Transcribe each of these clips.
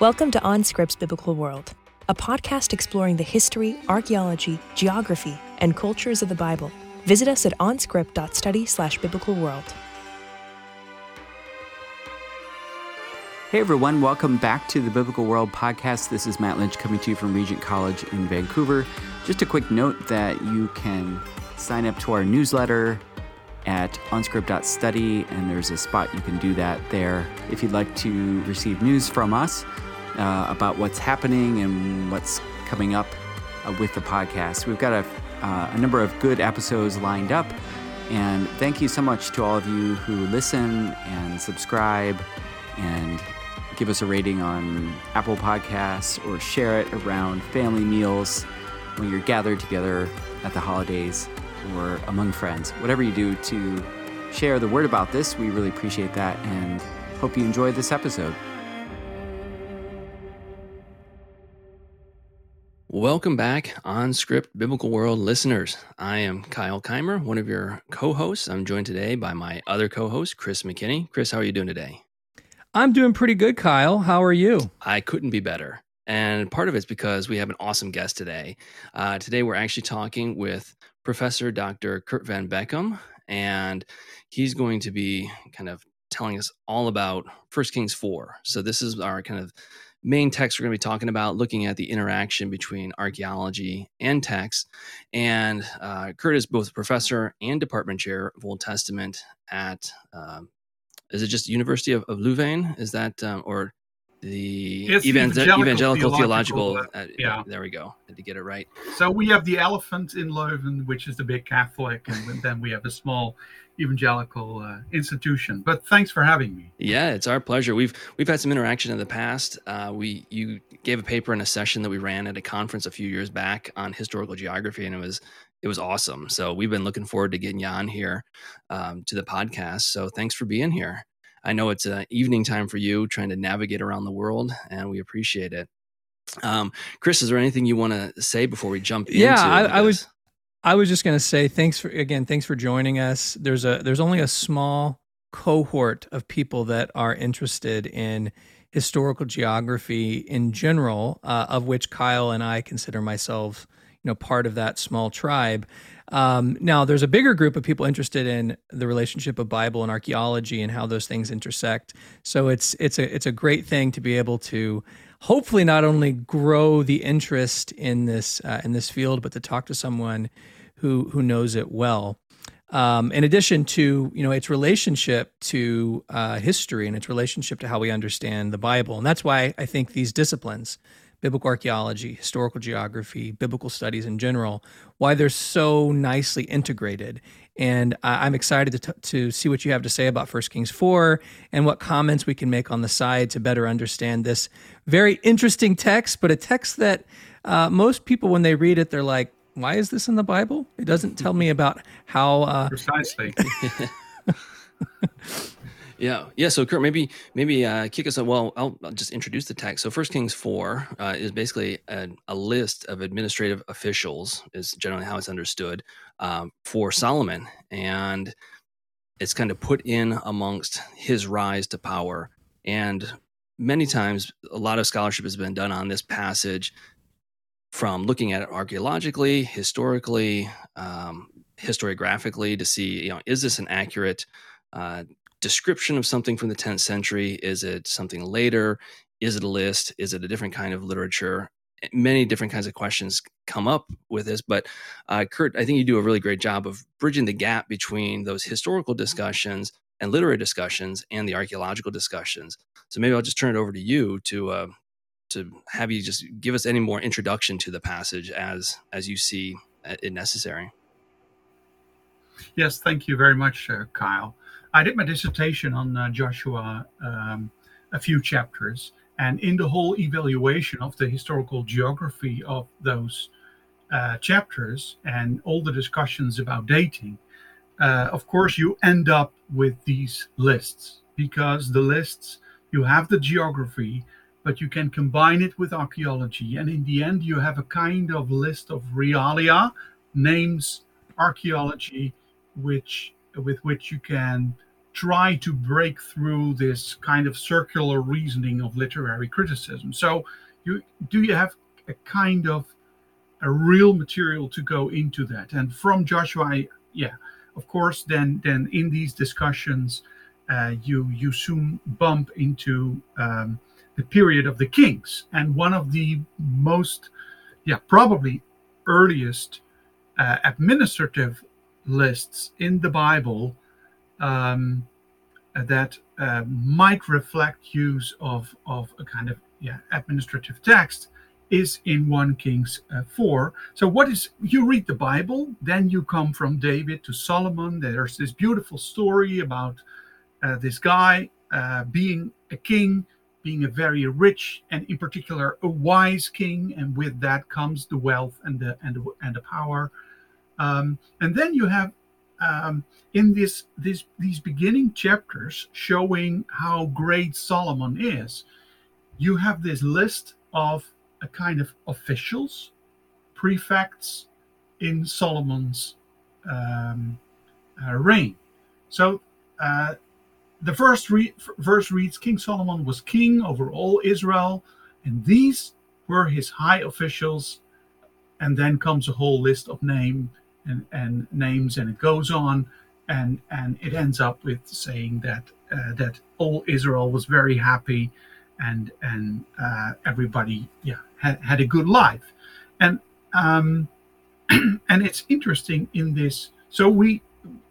Welcome to OnScript's Biblical World, a podcast exploring the history, archaeology, geography, and cultures of the Bible. Visit us at onscript.study slash biblical world. Hey everyone, welcome back to the Biblical World podcast. This is Matt Lynch coming to you from Regent College in Vancouver. Just a quick note that you can sign up to our newsletter at onscript.study, and there's a spot you can do that there if you'd like to receive news from us uh, about what's happening and what's coming up uh, with the podcast. We've got a, uh, a number of good episodes lined up, and thank you so much to all of you who listen and subscribe and give us a rating on Apple Podcasts or share it around family meals when you're gathered together at the holidays or among friends. Whatever you do to share the word about this, we really appreciate that and hope you enjoy this episode. Welcome back OnScript Biblical World listeners. I am Kyle Keimer, one of your co hosts. I'm joined today by my other co host, Chris McKinney. Chris, how are you doing today? I'm doing pretty good, Kyle. How are you? I couldn't be better. And part of it's because we have an awesome guest today. Uh, today, we're actually talking with Professor Dr. Kurt Van Bekkum, and he's going to be kind of telling us all about First Kings 4. So, this is our kind of main text we're going to be talking about, looking at the interaction between archaeology and text. And uh, Kurt is both professor and department chair of Old Testament at uh, is it just University of, of Louvain? Is that um, or the evangel- evangelical, evangelical, theological? theological uh, yeah, there we go. To get it right. So we have the elephant in Leuven, which is the big Catholic, and then we have a small evangelical uh, institution. But thanks for having me. Yeah, it's our pleasure. We've we've had some interaction in the past. Uh, we you gave a paper in a session that we ran at a conference a few years back on historical geography, and it was it was awesome. So we've been looking forward to getting you on here um, to the podcast. So thanks for being here. I know it's an evening time for you, trying to navigate around the world, and we appreciate it. Um, Chris, is there anything you want to say before we jump yeah, into? Yeah, I, I was I was just going to say thanks for again. Thanks for joining us. There's a there's only a small cohort of people that are interested in historical geography in general, uh, of which Kyle and I consider myself you know part of that small tribe. Um, now, there's a bigger group of people interested in the relationship of Bible and archaeology and how those things intersect. So it's it's a it's a great thing to be able to hopefully not only grow the interest in this uh, in this field, but to talk to someone who who knows it well. Um, in addition to you know its relationship to uh, history and its relationship to how we understand the Bible, and that's why I think these disciplines biblical archaeology, historical geography, biblical studies in general, why they're so nicely integrated. And I'm excited to, t- to see what you have to say about 1 Kings 4 and what comments we can make on the side to better understand this very interesting text, but a text that uh, most people, when they read it, they're like, why is this in the Bible? It doesn't tell me about how. Uh, Precisely. Yeah, yeah. So Kurt, maybe maybe uh, kick us. Off. Well, I'll, I'll, just introduce the text. So First Kings four uh, is basically a, a, list of administrative officials. Is generally how it's understood um, for Solomon, and it's kind of put in amongst his rise to power. And many times, a lot of scholarship has been done on this passage from looking at it archaeologically, historically, um, historiographically to see, you know, is this an accurate uh, description of something from the 10th century? Is it something later? Is it a list? Is it a different kind of literature? Eh, many different kinds of questions come up with this, but uh, Kurt, I think you do a really great job of bridging the gap between those historical discussions and literary discussions and the archaeological discussions. So maybe I'll just turn it over to you to uh, to have you just give us any more introduction to the passage as as you see uh, it necessary. Yes, thank you very much, uh, Kyle. I did my dissertation on uh, Joshua um, a few chapters, and in the whole evaluation of the historical geography of those uh, chapters and all the discussions about dating, uh, of course, you end up with these lists because the lists you have the geography, but you can combine it with archaeology, and in the end, you have a kind of list of realia, names, archaeology, which with which you can try to break through this kind of circular reasoning of literary criticism. So, you do you have a kind of a real material to go into that? And from Joshua, I, yeah, of course, then then in these discussions, uh, you you soon bump into um, the period of the kings, and one of the most, yeah, probably earliest uh, administrative lists in the Bible um, that uh, might reflect use of of a kind of yeah administrative text is in 1 Kings uh, 4. So, what is you read the Bible, then you come from David to Solomon. There's this beautiful story about uh, this guy uh, being a king, being a very rich and, in particular, a wise king, and with that comes the wealth and the and the, and the power. Um, and then you have um, in this, this these beginning chapters showing how great Solomon is. You have this list of a kind of officials, prefects in Solomon's um, uh, reign. So uh, the first re- verse reads King Solomon was king over all Israel, and these were his high officials. And then comes a whole list of name and, and names, and it goes on, and and it ends up with saying that uh, that all Israel was very happy, and and uh, everybody yeah had, had a good life, and um, and it's interesting in this. So we,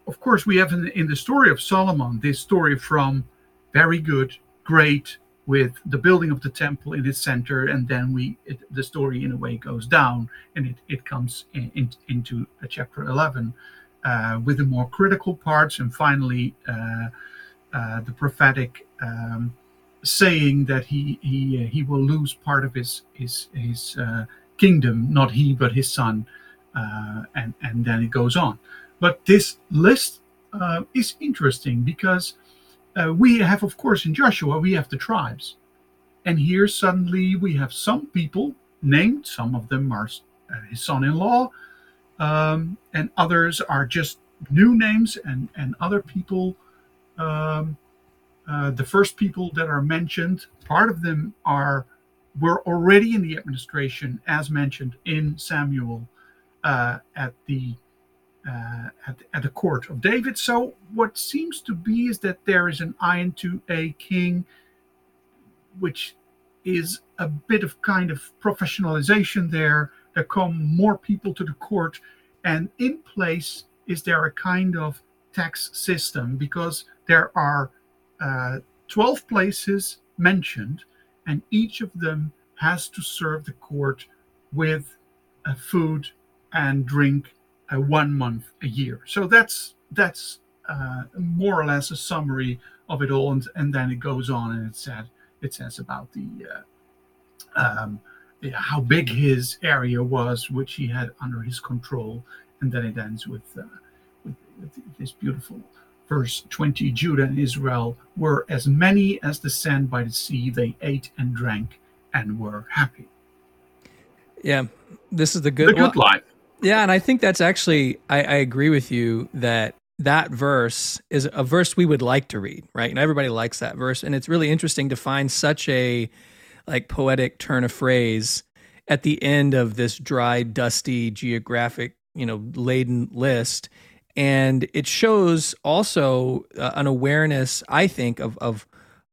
of course, we have in, in the story of Solomon this story from very good, great, with the building of the temple in its center, and then we it, the story in a way goes down, and it it comes in, in, into chapter eleven uh, with the more critical parts, and finally uh, uh, the prophetic. Um, saying that he he uh, he will lose part of his his his uh, kingdom, not he but his son, uh, and and then it goes on. But this list is interesting because uh, we have, of course, in Joshua we have the tribes, and here suddenly we have some people named. Some of them are uh, his son-in-law, um, and others are just new names, and and other people. Um, uh, the first people that are mentioned, part of them are were already in the administration, as mentioned in Samuel uh, at the uh, at, at, the court of David. So what seems to be is that there is an eye into a king, which is a bit of kind of professionalization there. There come more people to the court, and in place is there a kind of tax system because there are uh, 12 places mentioned, and each of them has to serve the court with uh, food and drink uh, one month a year. So that's that's uh, more or less a summary of it all, and, and then it goes on and it said it says about the uh, um, how big his area was, which he had under his control, and then it ends with, uh, with, with this beautiful verse 20 Judah and Israel were as many as the sand by the sea. They ate and drank and were happy. Yeah, this is the good, the good well, life. Yeah, and I think that's actually, I, I agree with you that that verse is a verse we would like to read, right? And everybody likes that verse. And it's really interesting to find such a like poetic turn of phrase at the end of this dry, dusty, geographic, you know, laden list and it shows also uh, an awareness i think of of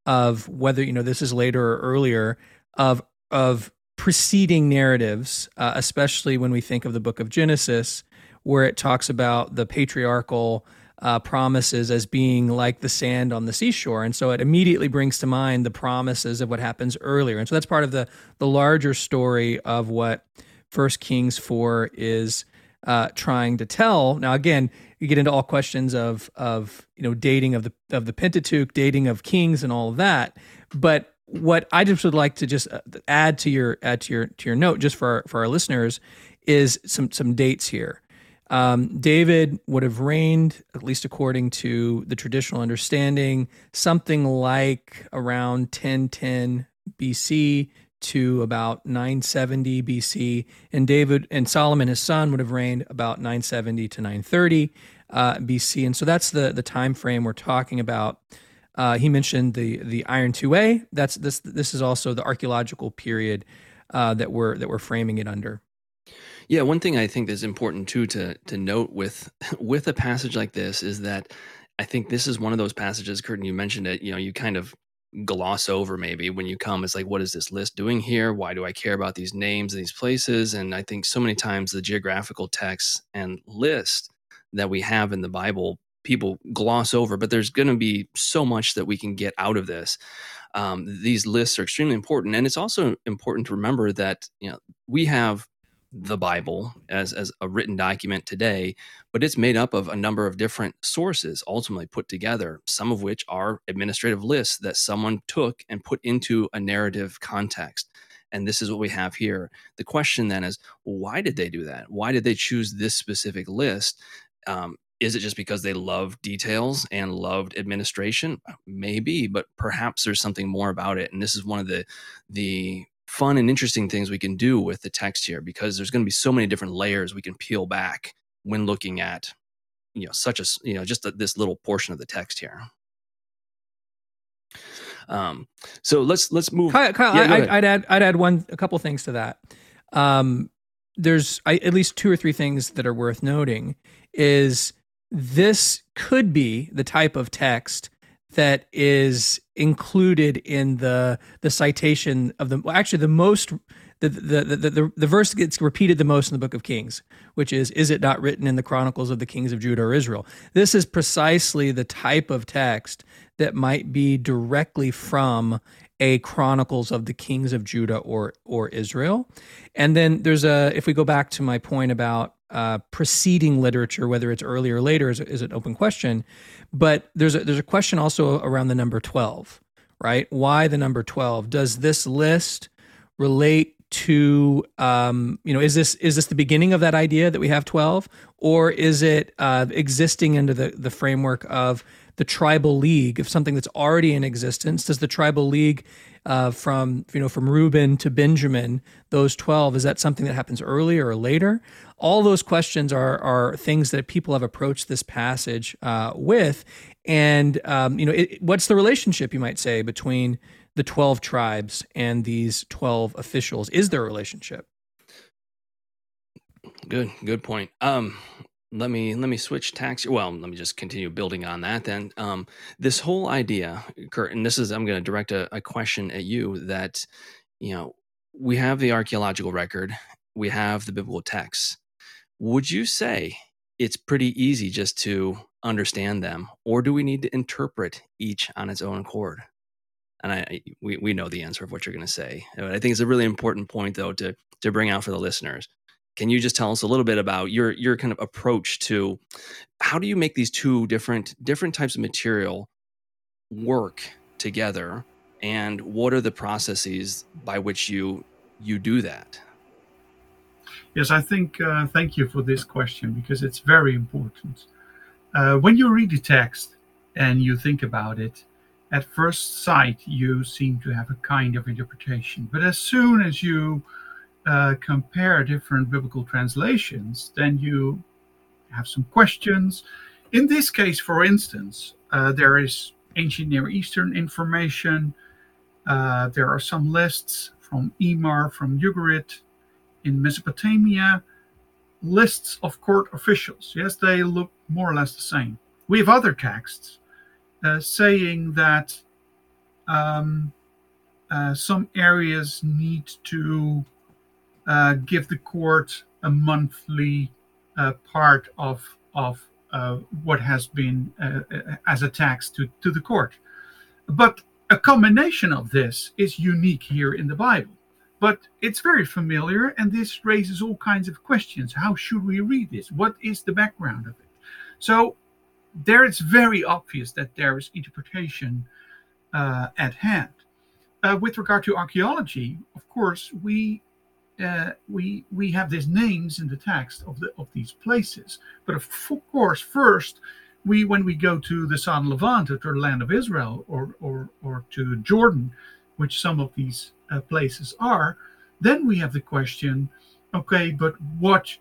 of whether you know this is later or earlier of of preceding narratives uh, especially when we think of the book of genesis where it talks about the patriarchal uh, promises as being like the sand on the seashore. And so it immediately brings to mind the promises of what happens earlier. And so that's part of the the larger story of what first kings 4 is uh, trying to tell. Now again you get into all questions of of you know dating of the of the Pentateuch, dating of kings, and all of that. But what I just would like to just uh, add to your add to your to your note, just for our, for our listeners, is some some dates here. Um, David would have reigned, at least according to the traditional understanding, something like around 1010 BC to about 970 BC, and David and Solomon, his son, would have reigned about 970 to 930. uh, BC, and so that's the the time frame we're talking about. Uh, he mentioned the the Iron Two A. That's this this is also the archaeological period uh, that we're that we're framing it under. Yeah, one thing I think is important too to to note with with a passage like this is that I think this is one of those passages, Curtin, you mentioned it, you know, you kind of gloss over maybe when you come. It's like, what is this list doing here? Why do I care about these names and these places? And I think so many times the geographical texts and list that we have in the Bible, people gloss over, but there's going to be so much that we can get out of this. Um, these lists are extremely important. And it's also important to remember that, you know, we have the Bible as, as a written document today, but it's made up of a number of different sources ultimately put together, some of which are administrative lists that someone took and put into a narrative context. And this is what we have here. The question then is why did they do that? Why did they choose this specific list? Um, is it just because they love details and loved administration? Maybe, but perhaps there's something more about it. And this is one of the the fun and interesting things we can do with the text here because there's going to be so many different layers we can peel back when looking at you know such a you know just a, this little portion of the text here um so let's let's move kyle, kyle yeah, I, would add i'd add one a couple things to that um there's I, at least two or three things that are worth noting is this could be the type of text that is included in the the citation of the well, actually the most the, the the, the the verse gets repeated the most in the book of Kings, which is is it not written in the chronicles of the kings of Judah or Israel? This is precisely the type of text that might be directly from a chronicles of the kings of Judah or or Israel. And then there's a if we go back to my point about uh, preceding literature, whether it's early or later, is, is an open question. But there's a, there's a question also around the number 12, right? Why the number 12? Does this list relate to um, you know is this is this the beginning of that idea that we have 12 or is it uh, existing under the the framework of the tribal league of something that's already in existence does the tribal league uh, from you know from Reuben to Benjamin, those twelve, is that something that happens earlier or later? All those questions are are things that people have approached this passage uh, with, and um, you know it, what's the relationship you might say between the twelve tribes and these twelve officials? Is there a relationship? Good, good point. Um, let me let me switch tacks well let me just continue building on that then um, this whole idea kurt and this is i'm going to direct a, a, question at you that you know we have the archaeological record we have the biblical texts would you say it's pretty easy just to understand them or do we need to interpret each on its own accord and I, we, we know the answer of what you're going to say. I think it's a really important point, though, to to bring out for the listeners. Can you just tell us a little bit about your your kind of approach to how do you make these two different different types of material work together, and what are the processes by which you you do that? Yes, I think. Uh, thank you for this question because it's very important. Uh, when you read the text and you think about it, at first sight you seem to have a kind of interpretation, but as soon as you uh, compare different biblical translations, then you have some questions. In this case, for instance, uh, there is ancient Near Eastern information. Uh, there are some lists from Emar, from Ugarit in Mesopotamia, lists of court officials. Yes, they look more or less the same. We have other texts uh, saying that um, uh, some areas need to give the court a monthly uh, part of of uh, what has been uh, uh, as a tax to, to the court. But a combination of this is unique here in the Bible. But it's very familiar, and this raises all kinds of questions. How should we read this? What is the background of it? So there it's very obvious that there is interpretation uh, at hand. with regard to archaeology, of course, we uh, we we have these names in the text of the of these places. But of course, first we when we go to the southern Levant or to the land of Israel or or or to Jordan, which some of these uh, places are, then we have the question: Okay, but what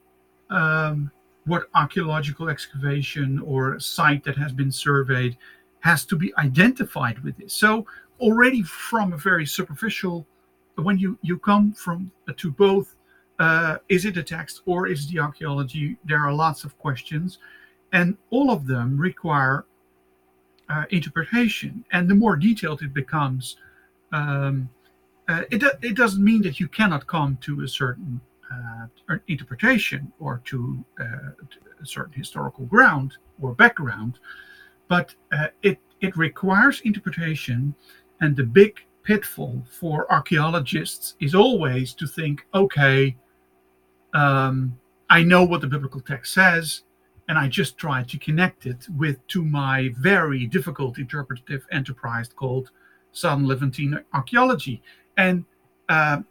um, what archaeological excavation or site that has been surveyed has to be identified with this. So already from a very superficial, when you you come from uh, to both, uh, is it a text or is the archaeology? There are lots of questions, and all of them require uh, interpretation. And the more detailed it becomes, um, uh, it it doesn't mean that you cannot come to a certain uh, interpretation or to, uh, to, a certain historical ground or background, but uh, it it requires interpretation, and the big pitfall for archaeologists is always to think, okay, um, I know what the biblical text says, and I just try to connect it with to my very difficult interpretive enterprise called Southern Levantine archaeology, and uh,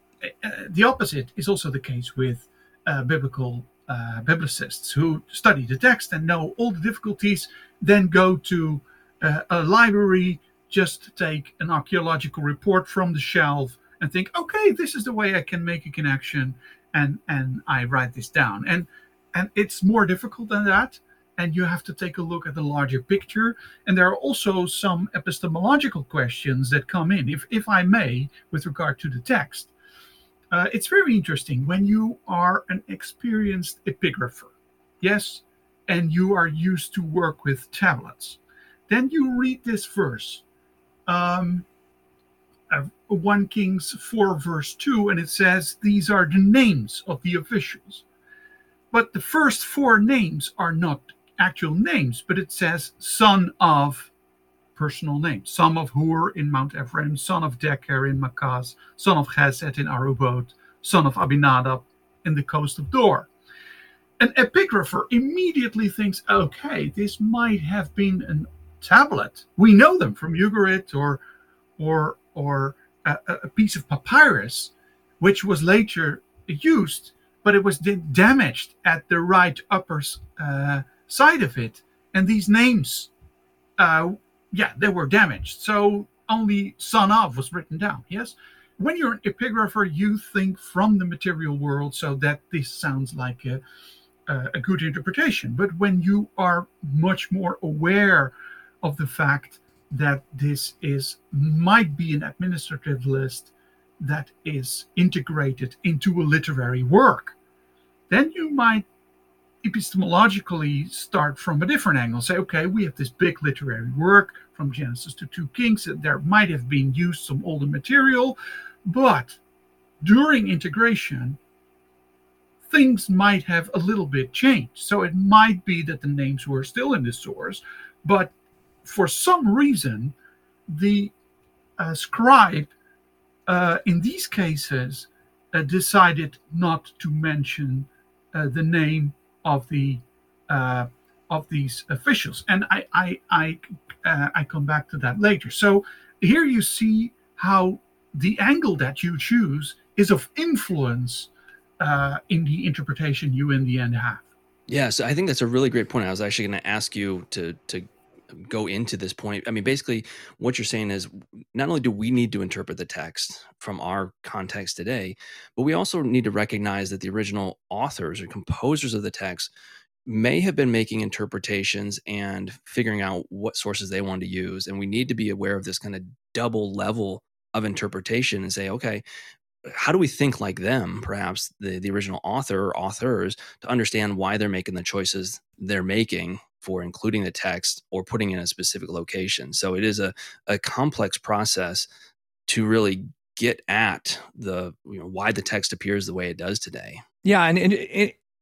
the opposite is also the case with uh, biblical uh, biblicists who study the text and know all the difficulties, then go to uh, a library, just take an archaeological report from the shelf and think, okay, this is the way I can make a connection, and and I write this down. And and it's more difficult than that. And you have to take a look at the larger picture. And there are also some epistemological questions that come in, if if I may, with regard to the text. Uh, it's very interesting when you are an experienced epigrapher, yes, and you are used to work with tablets. Then you read this verse, um, uh, 1 Kings 4, verse 2, and it says, These are the names of the officials. But the first four names are not actual names, but it says, Son of personal names. Son of Hur in Mount Ephraim, son of Deker in Makaz, son of Chesed in Arubot, son of Abinadab in the coast of Dor. An epigrapher immediately thinks, okay, this might have been a tablet. We know them from Ugarit or or or a, a piece of papyrus, which was later used, but it was damaged at the right upper uh, side of it, and these names uh, yeah, they were damaged. So only son of was written down. Yes. When you're an epigrapher, you think from the material world so that this sounds like a, a good interpretation. But when you are much more aware of the fact that this is might be an administrative list that is integrated into a literary work, then you might epistemologically start from a different angle. Say, okay, we have this big literary work from Genesis to 2 Kings. And there might have been used some older material, but during integration, things might have a little bit changed. So it might be that the names were still in the source, but for some reason, the uh, scribe uh, in these cases uh, decided not to mention uh, the name of the uh, of these officials, and I I I, I come back to that later. So here you see how the angle that you choose is of influence uh, in the interpretation you in the end have. Yeah, so I think that's a really great point. I was actually going to ask you to to go into this point. I mean, basically, what you're saying is not only do we need to interpret the text from our context today, but we also need to recognize that the original authors or composers of the text may have been making interpretations and figuring out what sources they wanted to use. And we need to be aware of this kind of double level of interpretation and say, okay, how do we think like them, perhaps the, the original author or authors, to understand why they're making the choices they're making for including the text or putting in a specific location. So it is a, a complex process to really get at the you know why the text appears the way it does today. Yeah, and and,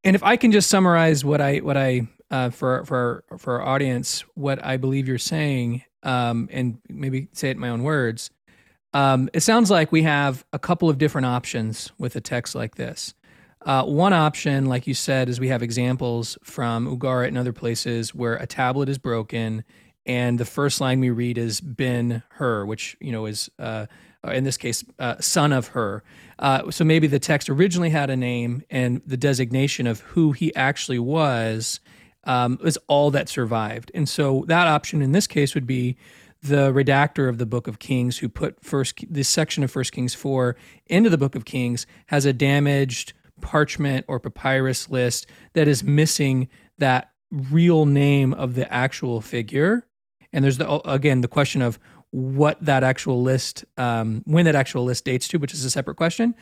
and if I can just summarize what I what I uh, for for for our audience what I believe you're saying, um, and maybe say it in my own words. Um, it sounds like we have a couple of different options with a text like this. Uh, one option, like you said, is we have examples from Ugarit and other places where a tablet is broken, and the first line we read is "Ben Hur," which you know is uh, in this case uh, son of Hur." Uh, so maybe the text originally had a name, and the designation of who he actually was um, was all that survived. And so that option in this case would be the redactor of the book of kings who put first this section of first kings 4 into the book of kings has a damaged parchment or papyrus list that is missing that real name of the actual figure. And there's the again the question of what that actual list, um, when that actual list dates to, which is a separate question.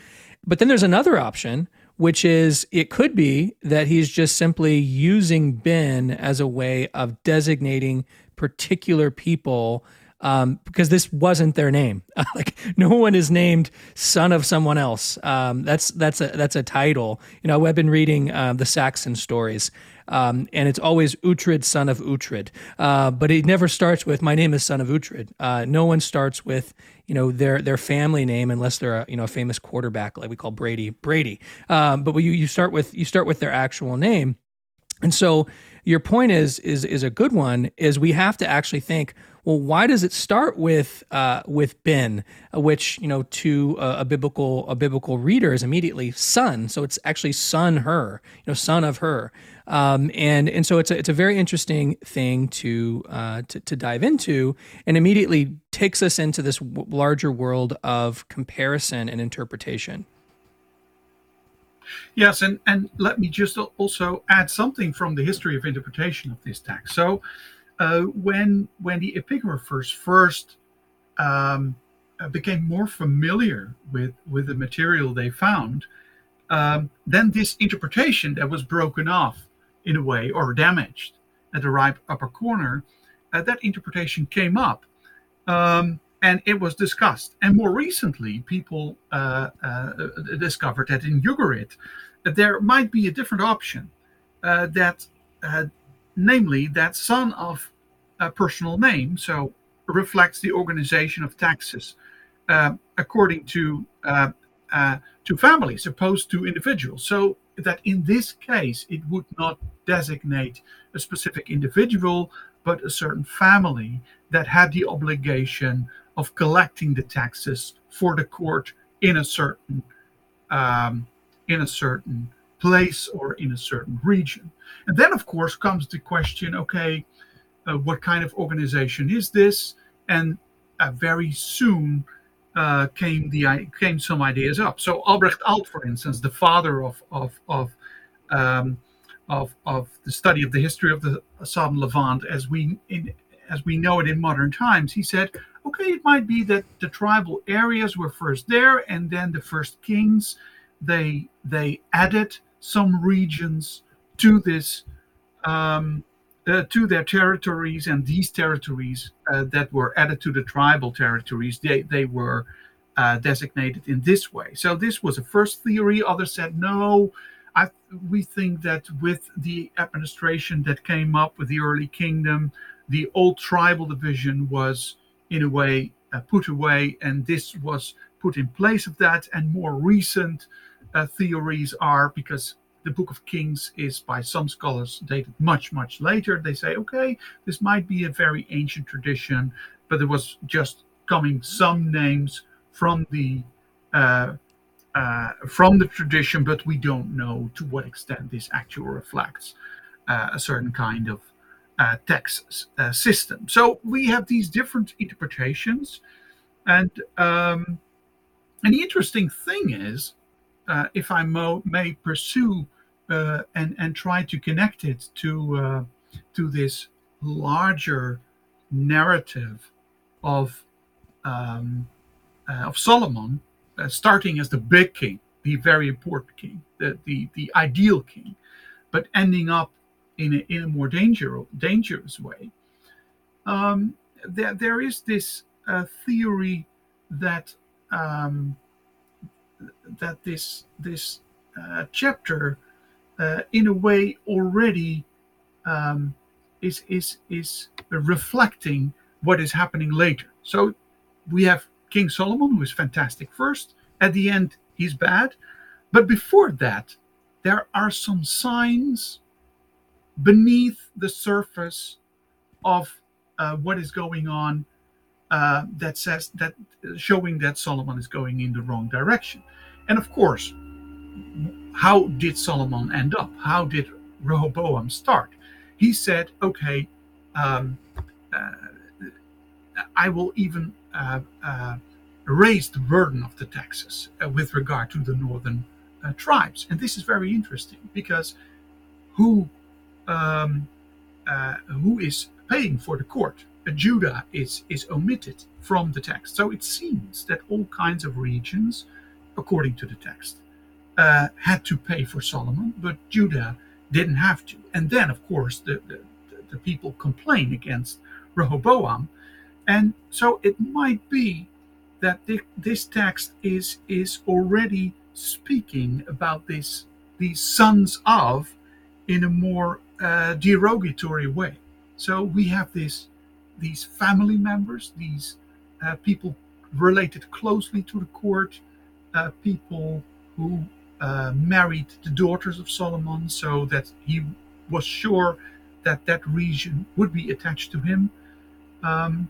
But then there's another option, which is it could be that he's just simply using Ben as a way of designating particular people um, because this wasn't their name. like no one is named son of someone else. Um, that's that's a that's a title. You know, I've been reading uh, the Saxon stories, um, and it's always Uhtred, son of Uhtred. Uh, but it never starts with "My name is son of Uhtred." Uh, no one starts with you know their their family name unless they're a, you know a famous quarterback like we call Brady Brady. Um, but you you start with you start with their actual name, and so your point is is is a good one. Is we have to actually think well, why does it start with uh, with Ben, uh, which you know to a, a, biblical a biblical reader is immediately son, so it's actually son Hur, you know, son of Hur, um, and and so it's a, it's a very interesting thing to, uh, to to dive into, and immediately takes us into this larger world of comparison and interpretation. Yes, and, and let me just also add something from the history of interpretation of this text. So, uh, when when the epigraphers first um, uh, became more familiar with with the material they found, um, then this interpretation that was broken off in a way or damaged at the right upper corner, uh, that interpretation came up. Um, and it was discussed. And more recently, people uh, uh, discovered that in Ugarit, there might be a different option uh, that namely that son of a personal name, so reflects the organization of taxes uh, according to uh, uh, to families opposed to individuals. So that in this case it would not designate a specific individual, but a certain family that had the obligation of collecting the taxes for the court in a certain um, in a certain place or in a certain region. And then, of course, comes the question okay, uh, what kind of organization is this? And uh, very soon uh, came the came some ideas up. So Albrecht Alt, for instance, the father of of of um, of, of the study of the history of the Southern Levant as we in, as we know it in modern times, he said, okay, it might be that the tribal areas were first there, and then the first kings they they added some regions to this um, uh, to their territories, and these territories uh, that were added to the tribal territories, they they were uh, designated in this way. So this was a first theory. Others said no. I, we think that with the administration that came up with the early kingdom, the old tribal division was in a way uh, put away, and this was put in place of that. And more recent uh, theories are because the Book of Kings is by some scholars dated much, much later. They say, okay, this might be a very ancient tradition, but it was just coming some names from the uh, uh, from the tradition, but we don't know to what extent this actually reflects uh, a certain kind of uh, text uh, system. So we have these different interpretations, and um, and the interesting thing is uh, if I mo- may pursue uh, and and try to connect it to uh, to this larger narrative of um, uh, of Solomon, uh, starting as the big king, the very important king, the the, the ideal king, but ending up in a, in a more dangerous dangerous way. Um, there, there is this uh, theory that um, that this this uh, chapter, uh, in a way, already um, is is is reflecting what is happening later. So we have King Solomon, who is fantastic first. At the end, he's bad, but before that, there are some signs beneath the surface of uh, what is going on uh, that says that showing that Solomon is going in the wrong direction. And of course, how did Solomon end up? How did Rehoboam start? He said, okay, um, uh, I will even uh, uh, raise the burden of the taxes uh, with regard to the northern uh, tribes. And this is very interesting because who um, who is paying for the court? Judah is is omitted from the text. So it seems that all kinds of regions, according to the text, uh, had to pay for Solomon, but Judah didn't have to. And then, of course, the, the, the people complain against Rehoboam. And so it might be that this text is is already speaking about this these sons of in a more uh, derogatory way. So we have this these family members, these uh, people related closely to the court, uh, people who uh, married the daughters of Solomon, so that he was sure that that region would be attached to him. Um,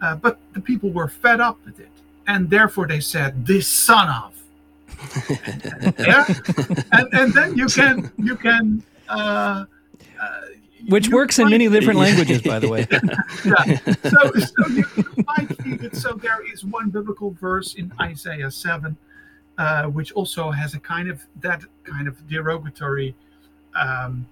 uh, but the people were fed up with it, and therefore they said, "This son of." yeah, and, and then you can you can. Which works in many different languages, by the way. yeah. So, so you, you it. So there is one biblical verse in Isaiah seven, uh, which also has a kind of that kind of derogatory um,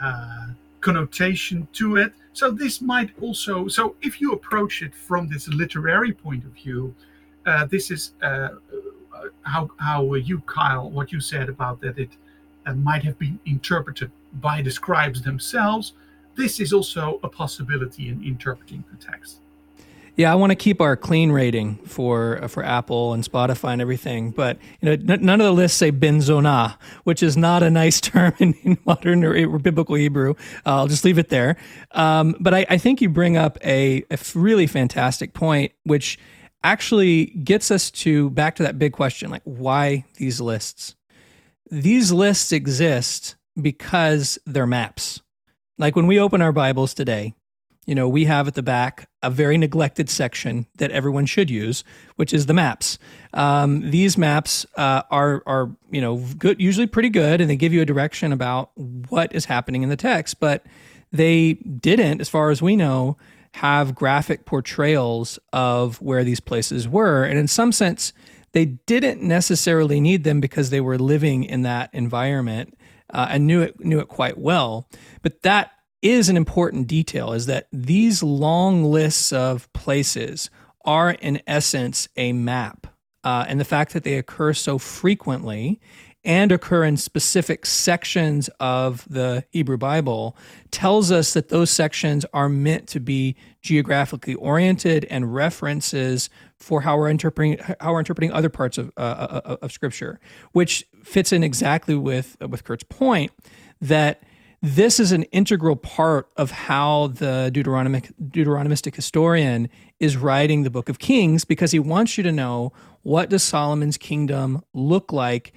uh, connotation to it. So this might also. So if you approach it from this literary point of view, uh, this is uh, how how you Kyle what you said about that it uh, might have been interpreted by the scribes themselves. This is also a possibility in interpreting the text. Yeah, I want to keep our clean rating for uh, for Apple and Spotify and everything, but you know, n- none of the lists say benzona, which is not a nice term in, in modern or, or, biblical Hebrew. Uh, I'll just leave it there. Um, but I, I, think you bring up a, a really fantastic point, which actually gets us to back to that big question like why these lists these lists exist because they're maps like when we open our bibles today you know we have at the back a very neglected section that everyone should use which is the maps um, these maps uh, are are you know good usually pretty good and they give you a direction about what is happening in the text but they didn't as far as we know have graphic portrayals of where these places were. And in some sense, they didn't necessarily need them because they were living in that environment uh, and knew it knew it quite well. But that is an important detail: is that these long lists of places are in essence a map, uh, and the fact that they occur so frequently and occur in specific sections of the Hebrew Bible tells us that those sections are meant to be geographically oriented and references for how we're interpreting how we're interpreting other parts of uh, uh, uh of Scripture, which fits in exactly with with Kurt's point that this is an integral part of how the Deuteronomic, Deuteronomistic historian is writing the book of Kings because he wants you to know what does Solomon's kingdom look like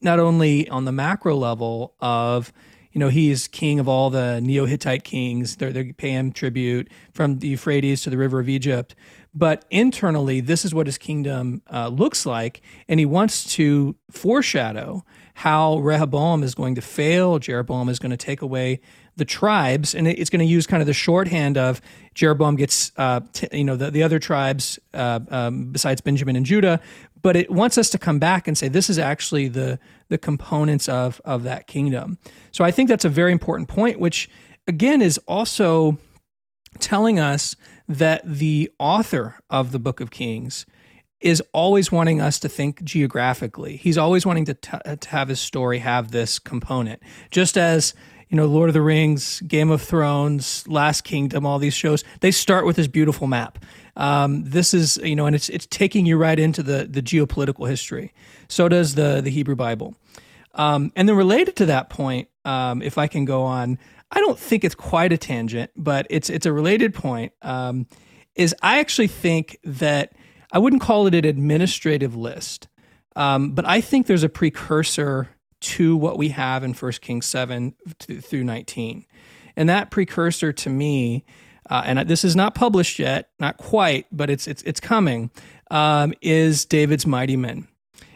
not only on the macro level of you know he's king of all the neo-hittite kings. They're, they pay him tribute from the euphrates to the river of egypt. But internally this is what his kingdom uh, looks like. And he wants to foreshadow how rehoboam is going to fail. Jeroboam is going to take away the tribes and it's going to use kind of the shorthand of jeroboam gets uh, t- you know the, the other tribes uh, um, besides benjamin and judah but it wants us to come back and say this is actually the the components of of that kingdom. So I think that's a very important point, which again is also telling us that the author of the Book of Kings is always wanting us to think geographically. He's always wanting to, t- to have his story have this component, just as you know, Lord of the Rings, Game of Thrones, Last Kingdom, all these shows, they start with this beautiful map. Um, this is, you know, and it's it's taking you right into the the geopolitical history. So does the the Hebrew Bible. Um, and then related to that point, um, if I can go on, I don't think it's quite a tangent, but it's it's a related point. Um, is I actually think that I wouldn't call it an administrative list, um, but I think there's a precursor to what we have in 1 Kings 7 through 19. And that precursor to me, uh, and this is not published yet, not quite, but it's it's it's coming, um, is David's mighty men.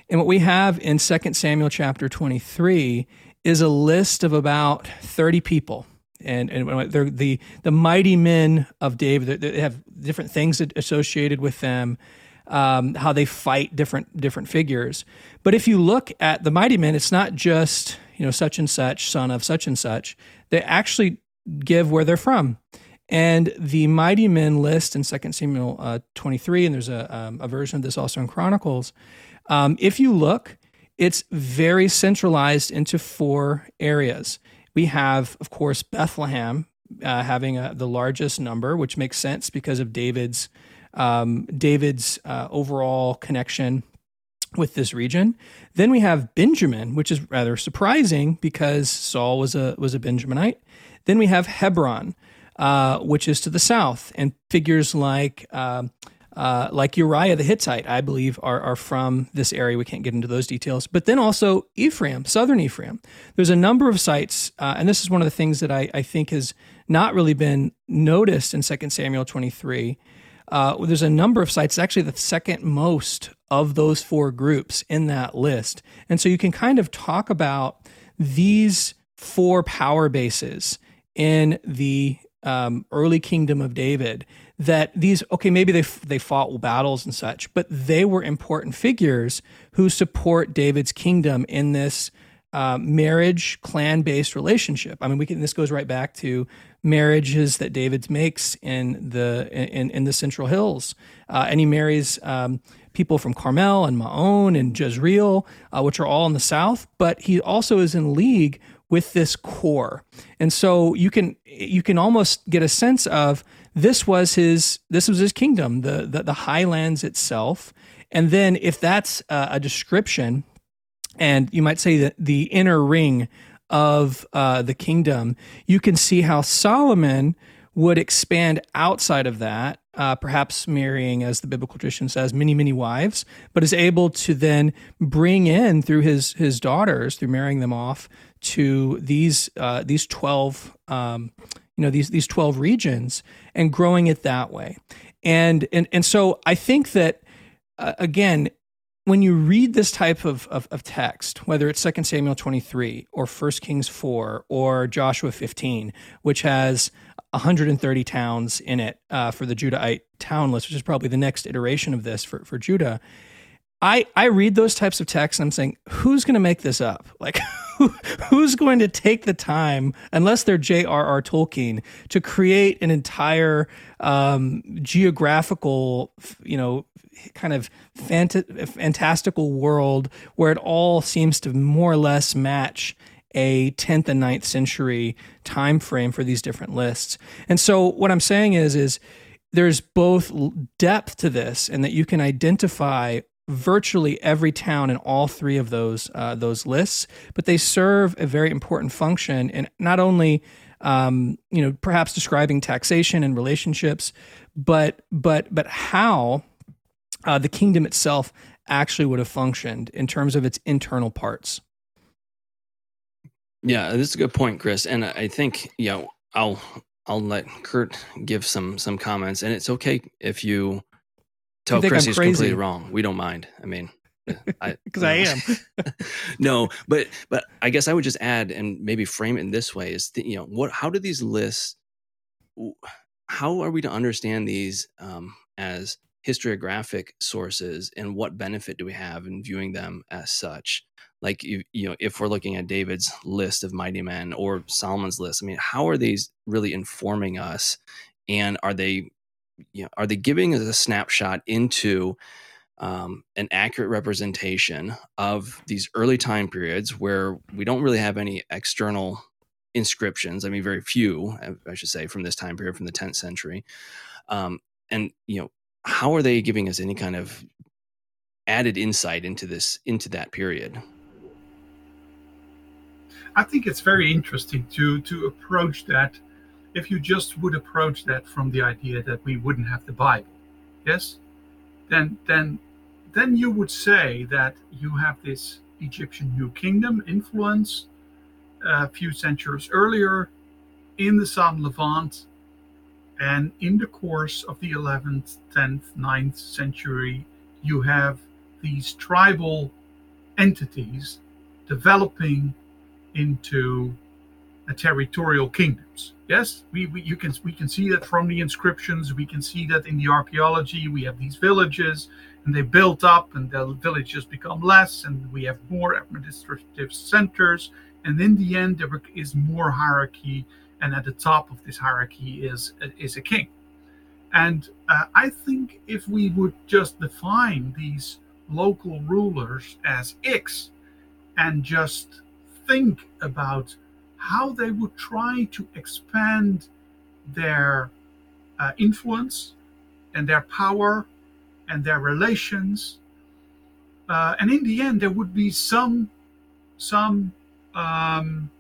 And what we have in 2 Samuel chapter 23 is a list of about 30 people. And, and they're the, the mighty men of David. They have different things associated with them. Um, how they fight different different figures. But if you look at the mighty men, it's not just you know such and such son of such and such. They actually give where they're from. And the mighty men list in 2 Samuel uh, 23, and there's a, um, a version of this also in Chronicles. Um, if you look, it's very centralized into four areas. We have, of course, Bethlehem uh, having a, the largest number, which makes sense because of David's um, David's uh, overall connection with this region. Then we have Benjamin, which is rather surprising because Saul was a was a Benjaminite. Then we have Hebron, uh, which is to the south, and figures like uh, uh, like Uriah the Hittite, I believe, are, are from this area. We can't get into those details. But then also Ephraim, southern Ephraim. There's a number of sites, uh, and this is one of the things that I, I, think has not really been noticed in 2 Samuel 23. Uh, there's a number of sites, actually the second most of those four groups in that list. And so you can kind of talk about these four power bases in the um, early kingdom of David that these okay maybe they they fought battles and such but they were important figures who support David's kingdom in this uh, marriage clan based relationship. I mean we can this goes right back to marriages that David makes in the in, in the Central Hills. Uh, and he marries um, people from Carmel and Maon and Jezreel uh, which are all in the south but he also is in league with this core. And so you can you can almost get a sense of this was his this was his kingdom, the the, the highlands itself. And then if that's a description, and you might say that the inner ring of uh, the kingdom, you can see how Solomon would expand outside of that, uh, perhaps marrying, as the biblical tradition says, many, many wives, but is able to then bring in through his his daughters, through marrying them off to these uh, these twelve um, you know these these 12 regions and growing it that way. And and and so i think that uh, again when you read this type of, of, of, text whether it's 2 samuel 23 or 1 kings 4 or joshua 15 which has 130 towns in it uh, for the judahite town list which is probably the next iteration of this for, for judah I, I read those types of texts and I'm saying, who's going to make this up? Like, who's going to take the time, unless they're J.R.R. Tolkien, to create an entire um, geographical, you know, kind of fant- fantastical world where it all seems to more or less match a 10th and 9th century time frame for these different lists. And so what I'm saying is is there's both depth to this and that you can identify virtually every town in all three of those uh, those lists, but they serve a very important function in not only um, you know perhaps describing taxation and relationships, but but but how uh, the kingdom itself actually would have functioned in terms of its internal parts. Yeah, this is a good point, Chris. And I think you know I'll I'll let Kurt give some some comments, and it's okay if you tell Chris he's completely wrong. We don't mind. I mean, because I, I, am. no, but but I guess I would just add and maybe frame it in this way: is you know what? How do these lists? How are we to understand these um, as historiographic sources, and what benefit do we have in viewing them as such? Like you, you know, if we're looking at David's list of mighty men or Solomon's list, I mean, how are these really informing us? And are they you know, are they giving us a snapshot into um, an accurate representation of these early time periods where we don't really have any external inscriptions. I mean, very few, I should say, from this time period, from the 10th century. Um, and you know, how are they giving us any kind of added insight into this into that period? I think it's very interesting to to approach that if you just would approach that from the idea that we wouldn't have the Bible, yes, then then then you would say that you have this Egyptian New Kingdom influence uh, a few centuries earlier in the Southern Levant, and in the course of the 11th, 10th, 9th century, you have these tribal entities developing into territorial kingdoms. Yes, we, we you can we can see that from the inscriptions. We can see that in the archaeology. We have these villages, and they built up, and the villages become less, and we have more administrative centers, and in the end, there is more hierarchy, and at the top of this hierarchy is is a king. And uh, I think if we would just define these local rulers as X and just think about how they would try to expand their uh, influence and their power and their relations. Uh, and in the end, there would be some some um,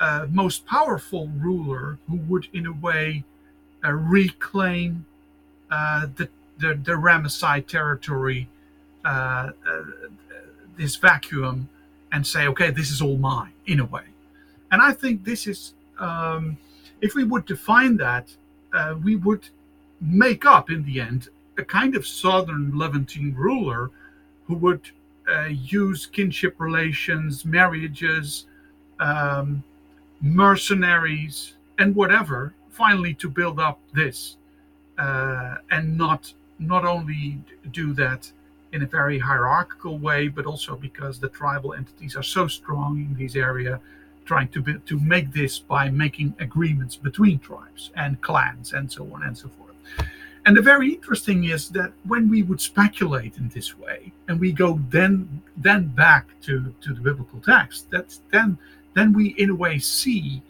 uh, most powerful ruler who would, in a way, uh, reclaim uh, the, the the Ramesside territory, uh, this vacuum, and say, okay, this is all mine, in a way. And I think this is, um, if we would define that, uh, we would make up in the end a kind of southern Levantine ruler who would uh, use kinship relations, marriages, um, mercenaries, and whatever, finally to build up this, uh, and not not only do that in a very hierarchical way, but also because the tribal entities are so strong in this area trying to be, to make this by making agreements between tribes and clans and so on and so forth. And the very interesting is that when we would speculate in this way, and we go then then back to, to the biblical text, that then then we in a way see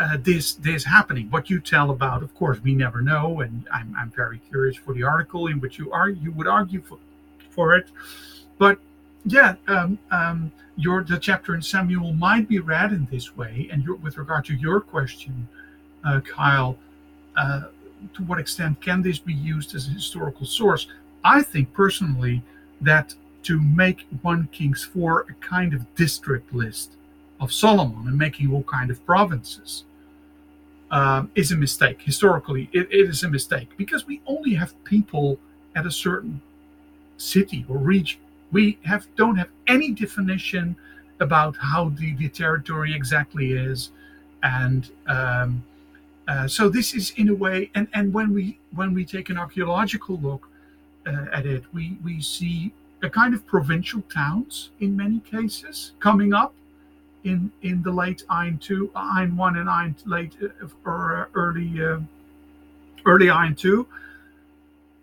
uh, this this happening. What you tell about, of course, we never know, and I'm, I'm very curious for the article in which you are you would argue for for it, but yeah, um, um, your the chapter in Samuel might be read in this way. And your, with regard to your question, uh, Kyle, uh, to what extent can this be used as a historical source? I think personally that to make 1 Kings 4 a kind of district list of Solomon and making all kind of provinces um, is a mistake. Historically, it, it is a mistake because we only have people at a certain city or region we have don't have any definition about how the, the territory exactly is. And um, uh, so this is in a way and and when we when we take an archaeological look uh, at it we we see a kind of provincial towns in many cases coming up in in the late Iron 2 Iron 1 and Iron late uh, or early uh, early Iron 2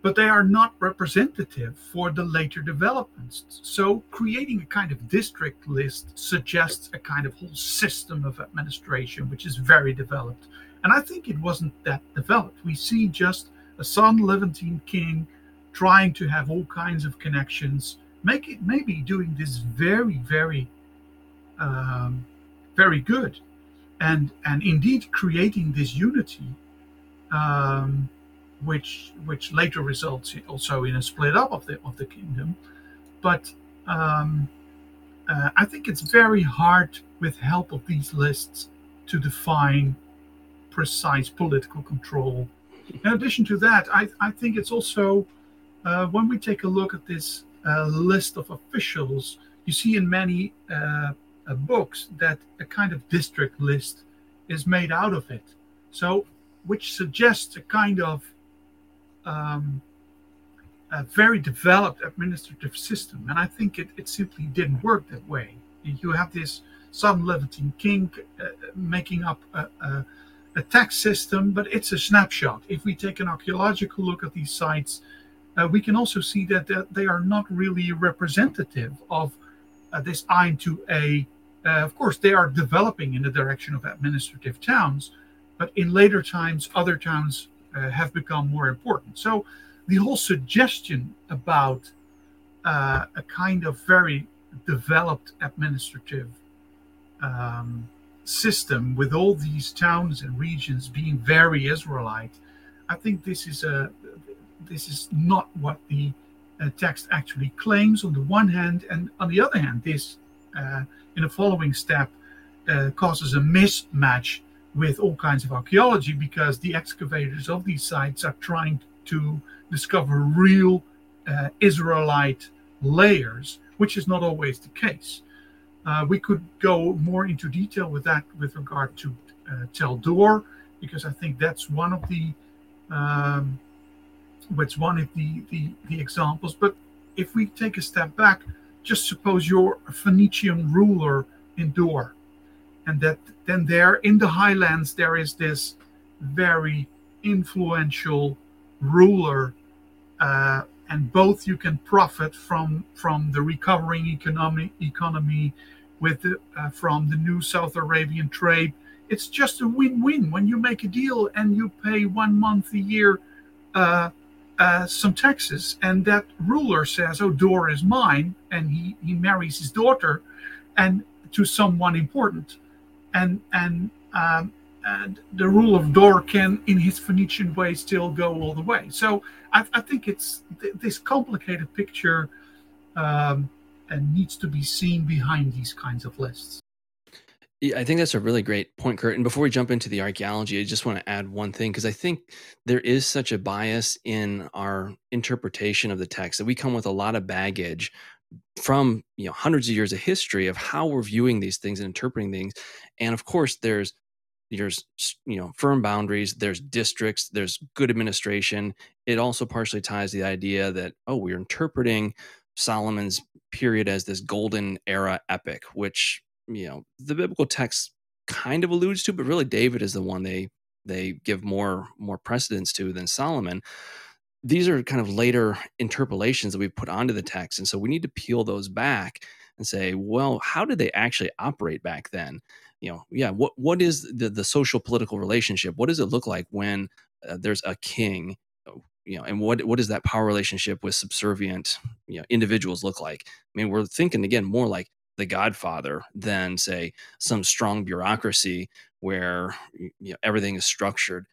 but they are not representative for the later developments. So, creating a kind of district list suggests a kind of whole system of administration, which is very developed. And I think it wasn't that developed. We see just a Southern Levantine king trying to have all kinds of connections, make it maybe doing this very, very, um, very good, and and indeed creating this unity. Um, which which later results also in a split up of the of the kingdom. But um, uh, I think it's very hard with help of these lists to define precise political control. In addition to that, I, I think it's also uh, when we take a look at this uh, list of officials, you see in many uh, uh, books that a kind of district list is made out of it. So, which suggests a kind of um, a very developed administrative system, and I think it, it simply didn't work that way. You have this Southern Levantine king uh, making up a, a, a, tax system, but it's a snapshot. If we take an archaeological look at these sites, uh, we can also see that they are not really representative of uh, this Iron 2A. Uh, of course, they are developing in the direction of administrative towns, but in later times, other towns uh, have become more important. So the whole suggestion about uh, a kind of very developed administrative um, system with all these towns and regions being very Israelite, I think this is a this is not what the uh, text actually claims on the one hand, and on the other hand, this uh, in the following step uh, causes a mismatch with all kinds of archaeology because the excavators of these sites are trying to discover real uh, Israelite layers, which is not always the case. Uh, we could go more into detail with that with regard to uh, Tel Dor, because I think that's one of the um, what's one of the, the the examples. But if we take a step back, just suppose you're a Phoenician ruler in Dor, and that then there in the highlands there is this very influential ruler uh, and both you can profit from from the recovering economic economy with the, uh, from the new South Arabian trade. It's just a win-win when you make a deal and you pay one month a year uh, uh, some taxes, and that ruler says, "Oh, Dor is mine," and he he marries his daughter, and to someone important, and and um, and the rule of Dor can, in his Phoenician way, still go all the way. So I, I think it's th- this complicated picture um, and needs to be seen behind these kinds of lists. Yeah, I think that's a really great point, Kurt. And before we jump into the archaeology, I just want to add one thing because I think there is such a bias in our interpretation of the text that we come with a lot of baggage from you know hundreds of years of history of how we're viewing these things and interpreting things. And of course, there's there's you know firm boundaries there's districts there's good administration it also partially ties the idea that oh we're interpreting solomon's period as this golden era epic which you know the biblical text kind of alludes to but really david is the one they they give more more precedence to than solomon these are kind of later interpolations that we put onto the text and so we need to peel those back and say well how did they actually operate back then? You know yeah what what is the the social political relationship? What does it look like when uh, there's a king? Oh, you know and what what does that power relationship with subservient you know individuals look like? I mean we're thinking again more like the godfather than say some strong bureaucracy where you know everything is structured.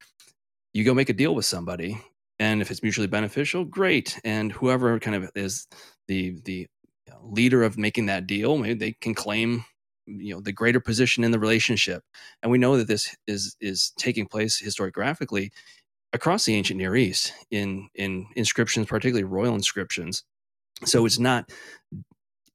You go make a deal with somebody and if it's mutually beneficial great. And whoever kind of is the the uh, leader of making that deal maybe they can claim you know the greater position in the relationship. And we know that this is is taking place historiographically across the ancient near east in in inscriptions particularly royal inscriptions. So it's not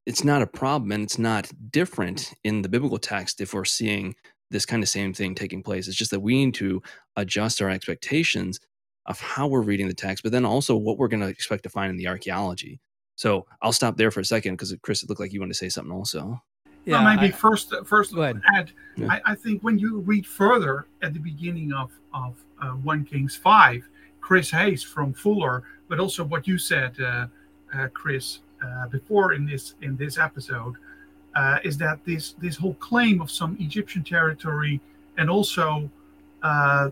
it's not a problem and it's not different in the biblical text if we're seeing this kind of same thing taking place. It's just that we need to adjust our expectations of how we're reading the text but then also what we're going to expect to find in the archaeology so i'll stop there for a second because chris it looked like you wanted to say something also yeah, well, maybe I, first, first add. Yeah. I, I, think when you read further at the beginning of of uh, One Kings five, Chris Hayes from Fuller, but also what you said, uh, uh, Chris, uh, before in this in this episode, uh, is that this this whole claim of some Egyptian territory and also uh,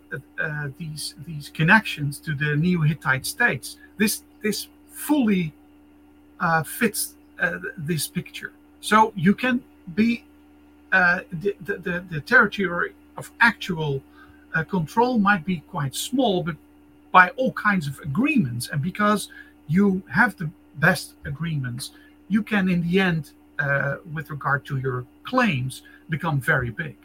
these these connections to the Neo Hittite states, this this fully fits this picture. So you can be uh, the, the, the, territory of actual uh, control might be quite small, but by all kinds of agreements. And because you have the best agreements, you can, in the end, uh, with regard to your claims, become very big.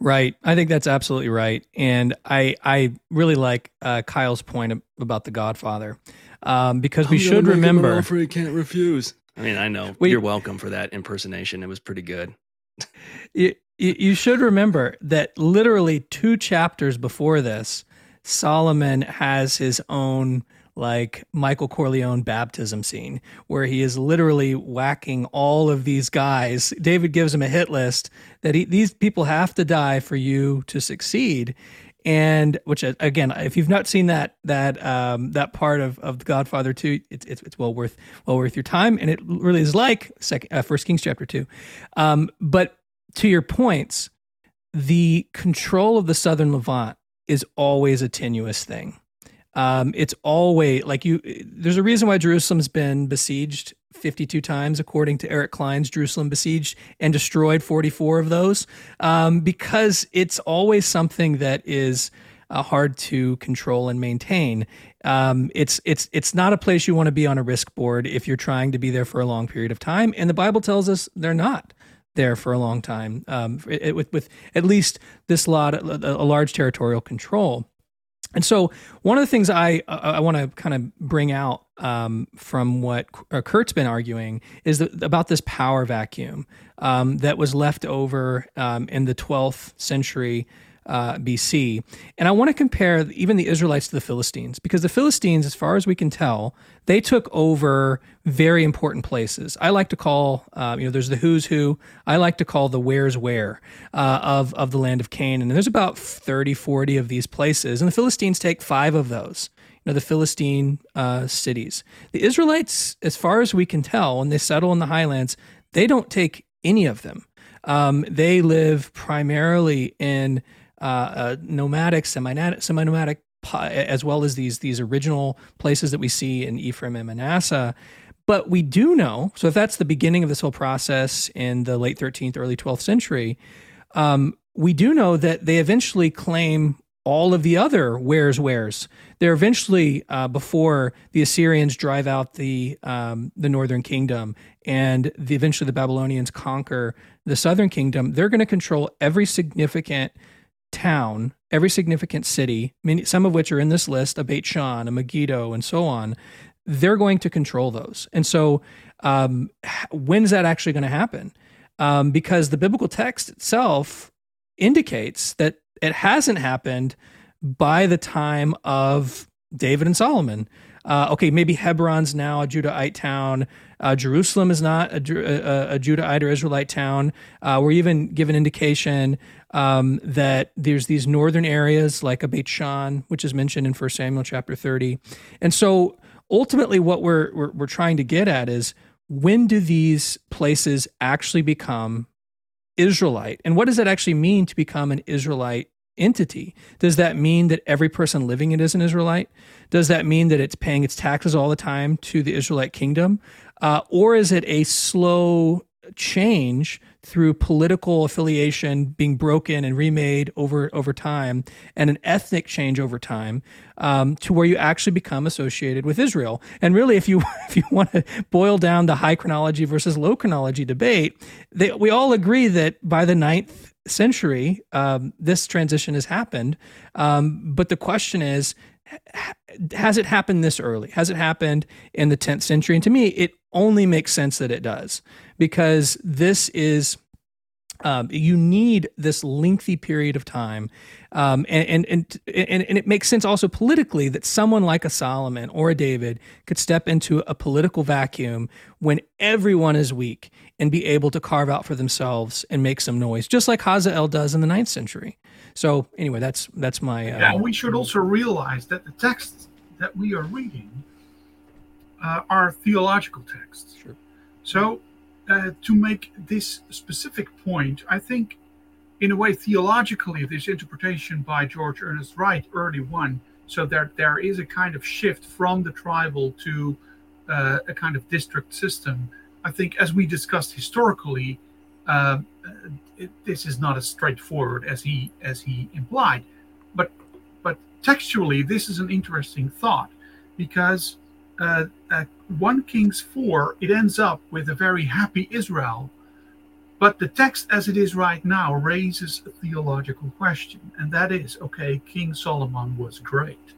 Right. I think that's absolutely right. And I I really like uh, Kyle's point about the Godfather um, because we should remember. offer he can't refuse. I mean, I know we, you're welcome for that impersonation. It was pretty good. you, you should remember that literally two chapters before this, Solomon has his own like Michael Corleone baptism scene where he is literally whacking all of these guys. David gives him a hit list that he, these people have to die for you to succeed and which uh, again, if you've not seen that that um, that part of, of the Godfather two, it's, it's, it's well worth well worth your time, and it really is like second uh, First Kings chapter two. Um, but to your points, the control of the Southern Levant is always a tenuous thing. Um, it's always like you. There's a reason why Jerusalem's been besieged 52 times, according to Eric Cline's Jerusalem besieged, and destroyed 44 of those, um, because it's always something that is uh, hard to control and maintain. Um, it's it's it's not a place you want to be on a risk board if you're trying to be there for a long period of time, and the Bible tells us they're not there for a long time um, it, with with at least this lot a, a large territorial control. And so, one of the things I I want to kind of bring out um, from what uh, Kurt's been arguing is that, about this power vacuum um, that was left over um, in the 12th century uh, BC. And I want to compare even the Israelites to the Philistines because the Philistines, as far as we can tell, they took over very important places. I like to call, uh, you know, there's the who's who. I like to call the where's where uh, of, of the land of Canaan. And there's about 30, 40 of these places. And the Philistines take five of those. You know, the Philistine uh, cities. The Israelites, as far as we can tell, when they settle in the highlands, they don't take any of them. Um, they live primarily in uh, uh, nomadic, semi-nomadic, as well as these these original places that we see in Ephraim and Manasseh. But we do know, so if that's the beginning of this whole process in the late 13th, early 12th century, um, we do know that they eventually claim all of the other where's where's. They're eventually uh, before the Assyrians drive out the um, the northern kingdom, and the, eventually the Babylonians conquer the southern kingdom. They're going to control every significant town, every significant city, many, some of which are in this list, a Beit Shan, a Megiddo, and so on, they're going to control those. And so, um, when's that actually going to happen? Um, because the biblical text itself indicates that it hasn't happened by the time of David and Solomon. Uh, okay, maybe Hebron's now a Judahite town. Uh, Jerusalem is not a, a, a, Judahite or Israelite town. Uh, we're even given indication um, that there's these northern areas like a Beit Shan, which is mentioned in 1 Samuel chapter 30. And so ultimately, what we're, we're, we're trying to get at is when do these places actually become Israelite? And what does that actually mean to become an Israelite entity? Does that mean that every person living it is an Israelite? Does that mean that it's paying its taxes all the time to the Israelite kingdom? Uh, or is it a slow change through political affiliation being broken and remade over over time, and an ethnic change over time, um, to where you actually become associated with Israel. And really, if you if you want to boil down the high chronology versus low chronology debate, they, we all agree that by the ninth century, um, this transition has happened. Um, but the question is, has it happened this early? Has it happened in the 10th century? And to me, it only makes sense that it does because this is um, you need this lengthy period of time, um, and, and, and and it makes sense also politically that someone like a Solomon or a David could step into a political vacuum when everyone is weak and be able to carve out for themselves and make some noise, just like Hazael does in the ninth century. So anyway, that's that's my. Uh, yeah, we should also realize that the texts that we are reading uh, are theological texts. Sure. So uh, to make this specific point, I think, in a way, theologically, this interpretation by George Ernest Wright, early one, so there there is a kind of shift from the tribal to uh, a kind of district system. I think, as we discussed historically, uh, it, this is not as straightforward as he as he implied, but but textually, this is an interesting thought because uh, uh, 1 Kings 4, it ends up with a very happy Israel. But the text as it is right now raises a theological question, and that is okay, King Solomon was great,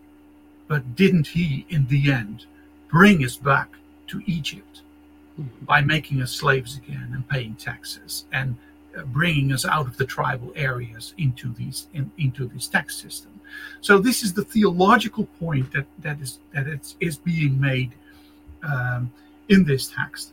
but didn't he, in the end, bring us back to Egypt mm-hmm. by making us slaves again and paying taxes and uh, bringing us out of the tribal areas into these in, into this tax system? So this is the theological point that that is that it's, is being made um, in this text.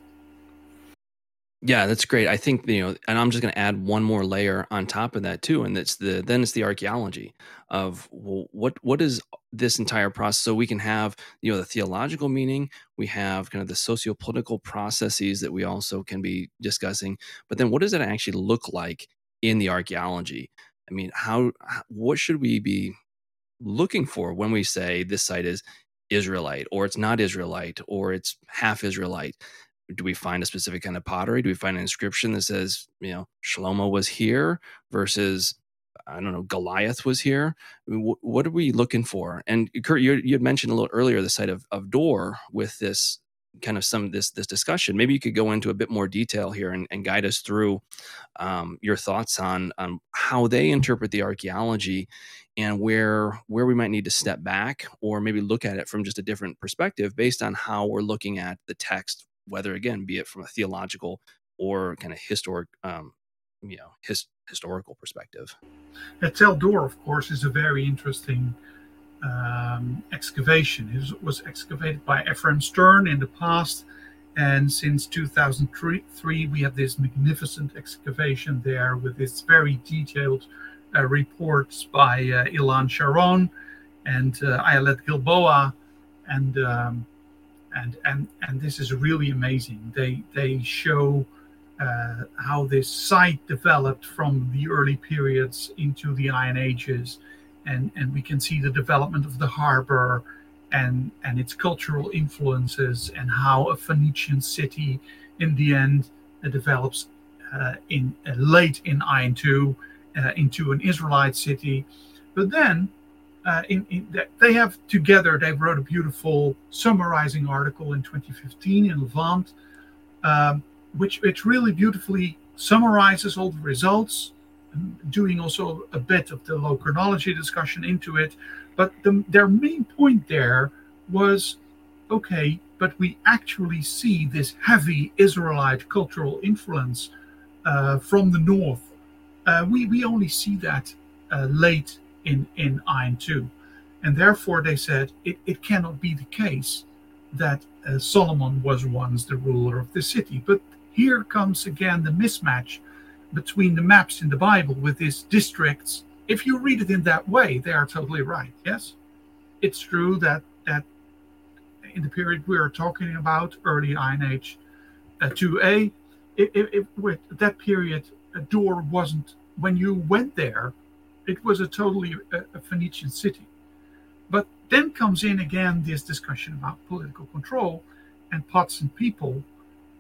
Yeah, that's great. I think you know, and I'm just going to add one more layer on top of that too, and that's the then it's the archaeology of well, what what is this entire process. So we can have you know the theological meaning, we have kind of the socio-political processes that we also can be discussing, but then what does it actually look like in the archaeology? I mean, how what should we be looking for when we say this site is Israelite or it's not Israelite or it's half Israelite? Do we find a specific kind of pottery? Do we find an inscription that says, you know, Shlomo was here versus, I don't know, Goliath was here? what are we looking for? And Kurt, you, you had mentioned a little earlier the site of, of Dor with this kind of some this this discussion. Maybe you could go into a bit more detail here and, and guide us through um, your thoughts on on how they interpret the archaeology and where where we might need to step back or maybe look at it from just a different perspective based on how we're looking at the text, whether again be it from a theological or kind of historic um, you know his historical perspective. Tel Dor, of course, is a very interesting um, excavation. It was excavated by Ephraim Stern in the past, and since 2003, we have this magnificent excavation there with this very detailed reports by uh, Ilan Sharon and uh, Ayelet Gilboa, and um, and and and this is really amazing. They they show uh, how this site developed from the early periods into the Iron Ages, and and we can see the development of the harbor and and its cultural influences and how a Phoenician city in the end uh, develops uh, in uh, late in Iron II uh, into an Israelite city, but then. Uh, in, in they have together they wrote a beautiful summarizing article in 2015 in Levant um, which which really beautifully summarizes all the results, doing also a bit of the low chronology discussion into it. But the, their main point there was okay, but we actually see this heavy Israelite cultural influence uh, from the north. Uh, we, we only see that uh, late in, in Iron 2. And therefore, they said it, it cannot be the case that uh, Solomon was once the ruler of the city. But here comes again the mismatch between the maps in the Bible with these districts. If you read it in that way, they are totally right. Yes, it's true that that in the period we are talking about, early Iron Age, uh, 2A, it, it, it, with that period, Dor wasn't when you went there, it was a totally a, a Phoenician city. But then comes in again this discussion about political control and pots and people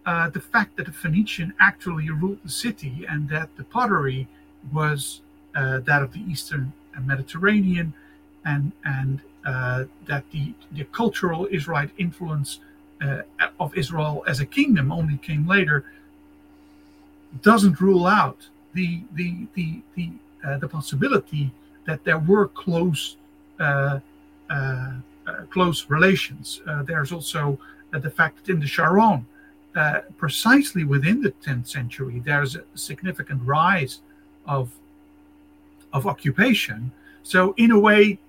uh, the fact that the Phoenician actually ruled the city and that the pottery was uh, that of the Eastern Mediterranean, and and uh, that the the cultural Israelite influence uh, of Israel as a kingdom only came later, doesn't rule out the the the the uh, the possibility that there were close close relations. there's also the fact that in the Sharon uh, precisely within the 10th century, there's a significant rise of, of occupation. So, in a way,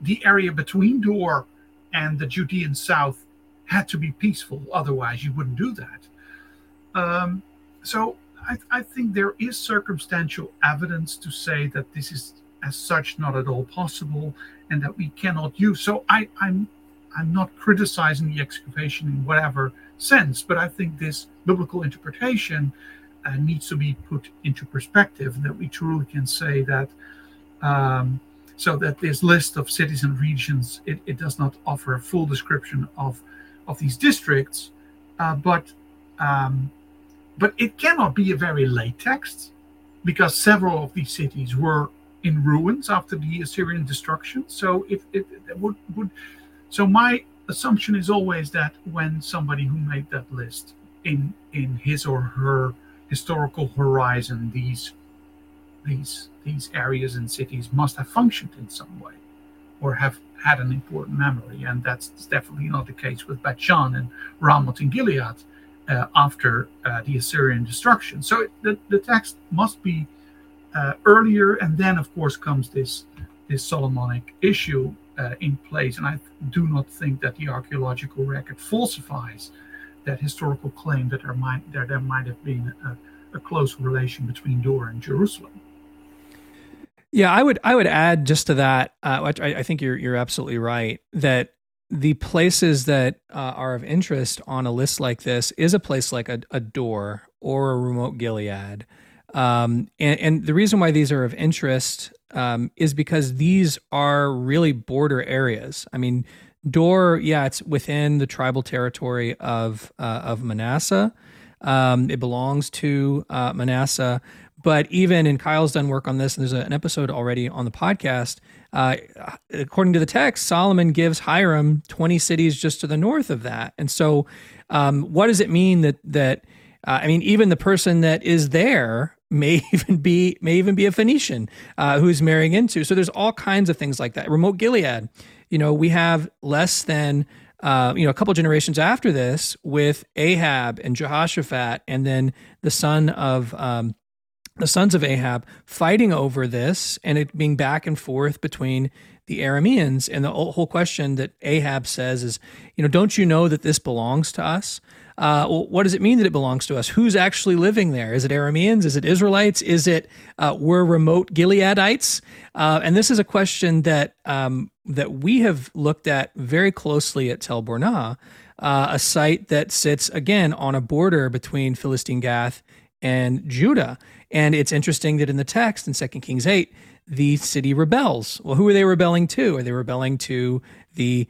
the area between Dor and the Judean south had to be peaceful. Otherwise, you wouldn't do that. Um, so, I, I think there is circumstantial evidence to say that this is, as such, not at all possible, and that we cannot use. So, I, I'm I'm not criticizing the excavation in whatever sense, but I think this biblical interpretation uh, needs to be put into perspective that we truly can say that. Um, so that this list of cities and regions it, it, does not offer a full description of of these districts, uh, but um, but it cannot be a very late text because several of these cities were in ruins after the Assyrian destruction. So if it, it would would so my assumption is always that when somebody who made that list in in his or her historical horizon, these these these areas and cities must have functioned in some way or have had an important memory. And that's definitely not the case with Bethshan and Ramoth in Gilead uh, after uh, the Assyrian destruction. So it, the, the text must be uh, earlier. And then, of course, comes this, this Solomonic issue uh, in place. And I do not think that the archaeological record falsifies that historical claim that there might, that there might have been a, a close relation between Dor and Jerusalem. Yeah, I would I would add just to that. Uh, I, I, think you're you're absolutely right that the places that uh, are of interest on a list like this is a place like a, a Dor or a Ramoth Gilead. Um, and, and, the reason why these are of interest um, is because these are really border areas. I mean, Dor, yeah, it's within the tribal territory of uh, of Manasseh. Um, it belongs to uh, Manasseh. But even in Kyle's done work on this, and there's an episode already on the podcast. Uh, according to the text, Solomon gives Hiram 20 cities just to the north of that. And so, um, what does it mean that that uh, I mean, even the person that is there may even be may even be a Phoenician uh, who's marrying into. So there's all kinds of things like that. Ramoth Gilead, you know, we have less than uh, you know a couple generations after this with Ahab and Jehoshaphat, and then the son of um, the sons of Ahab fighting over this and it being back and forth between the Arameans. And the whole question that Ahab says is, you know, don't you know that this belongs to us? Uh, well, what does it mean that it belongs to us? Who's actually living there? Is it Arameans? Is it Israelites? Is it uh, we're Ramoth Gileadites? Uh, and this is a question that um, that we have looked at very closely at Tel Burna, uh, a site that sits again on a border between Philistine Gath and Judah. And it's interesting that in the text in 2 Kings 8, the city rebels. Well, who are they rebelling to? Are they rebelling to the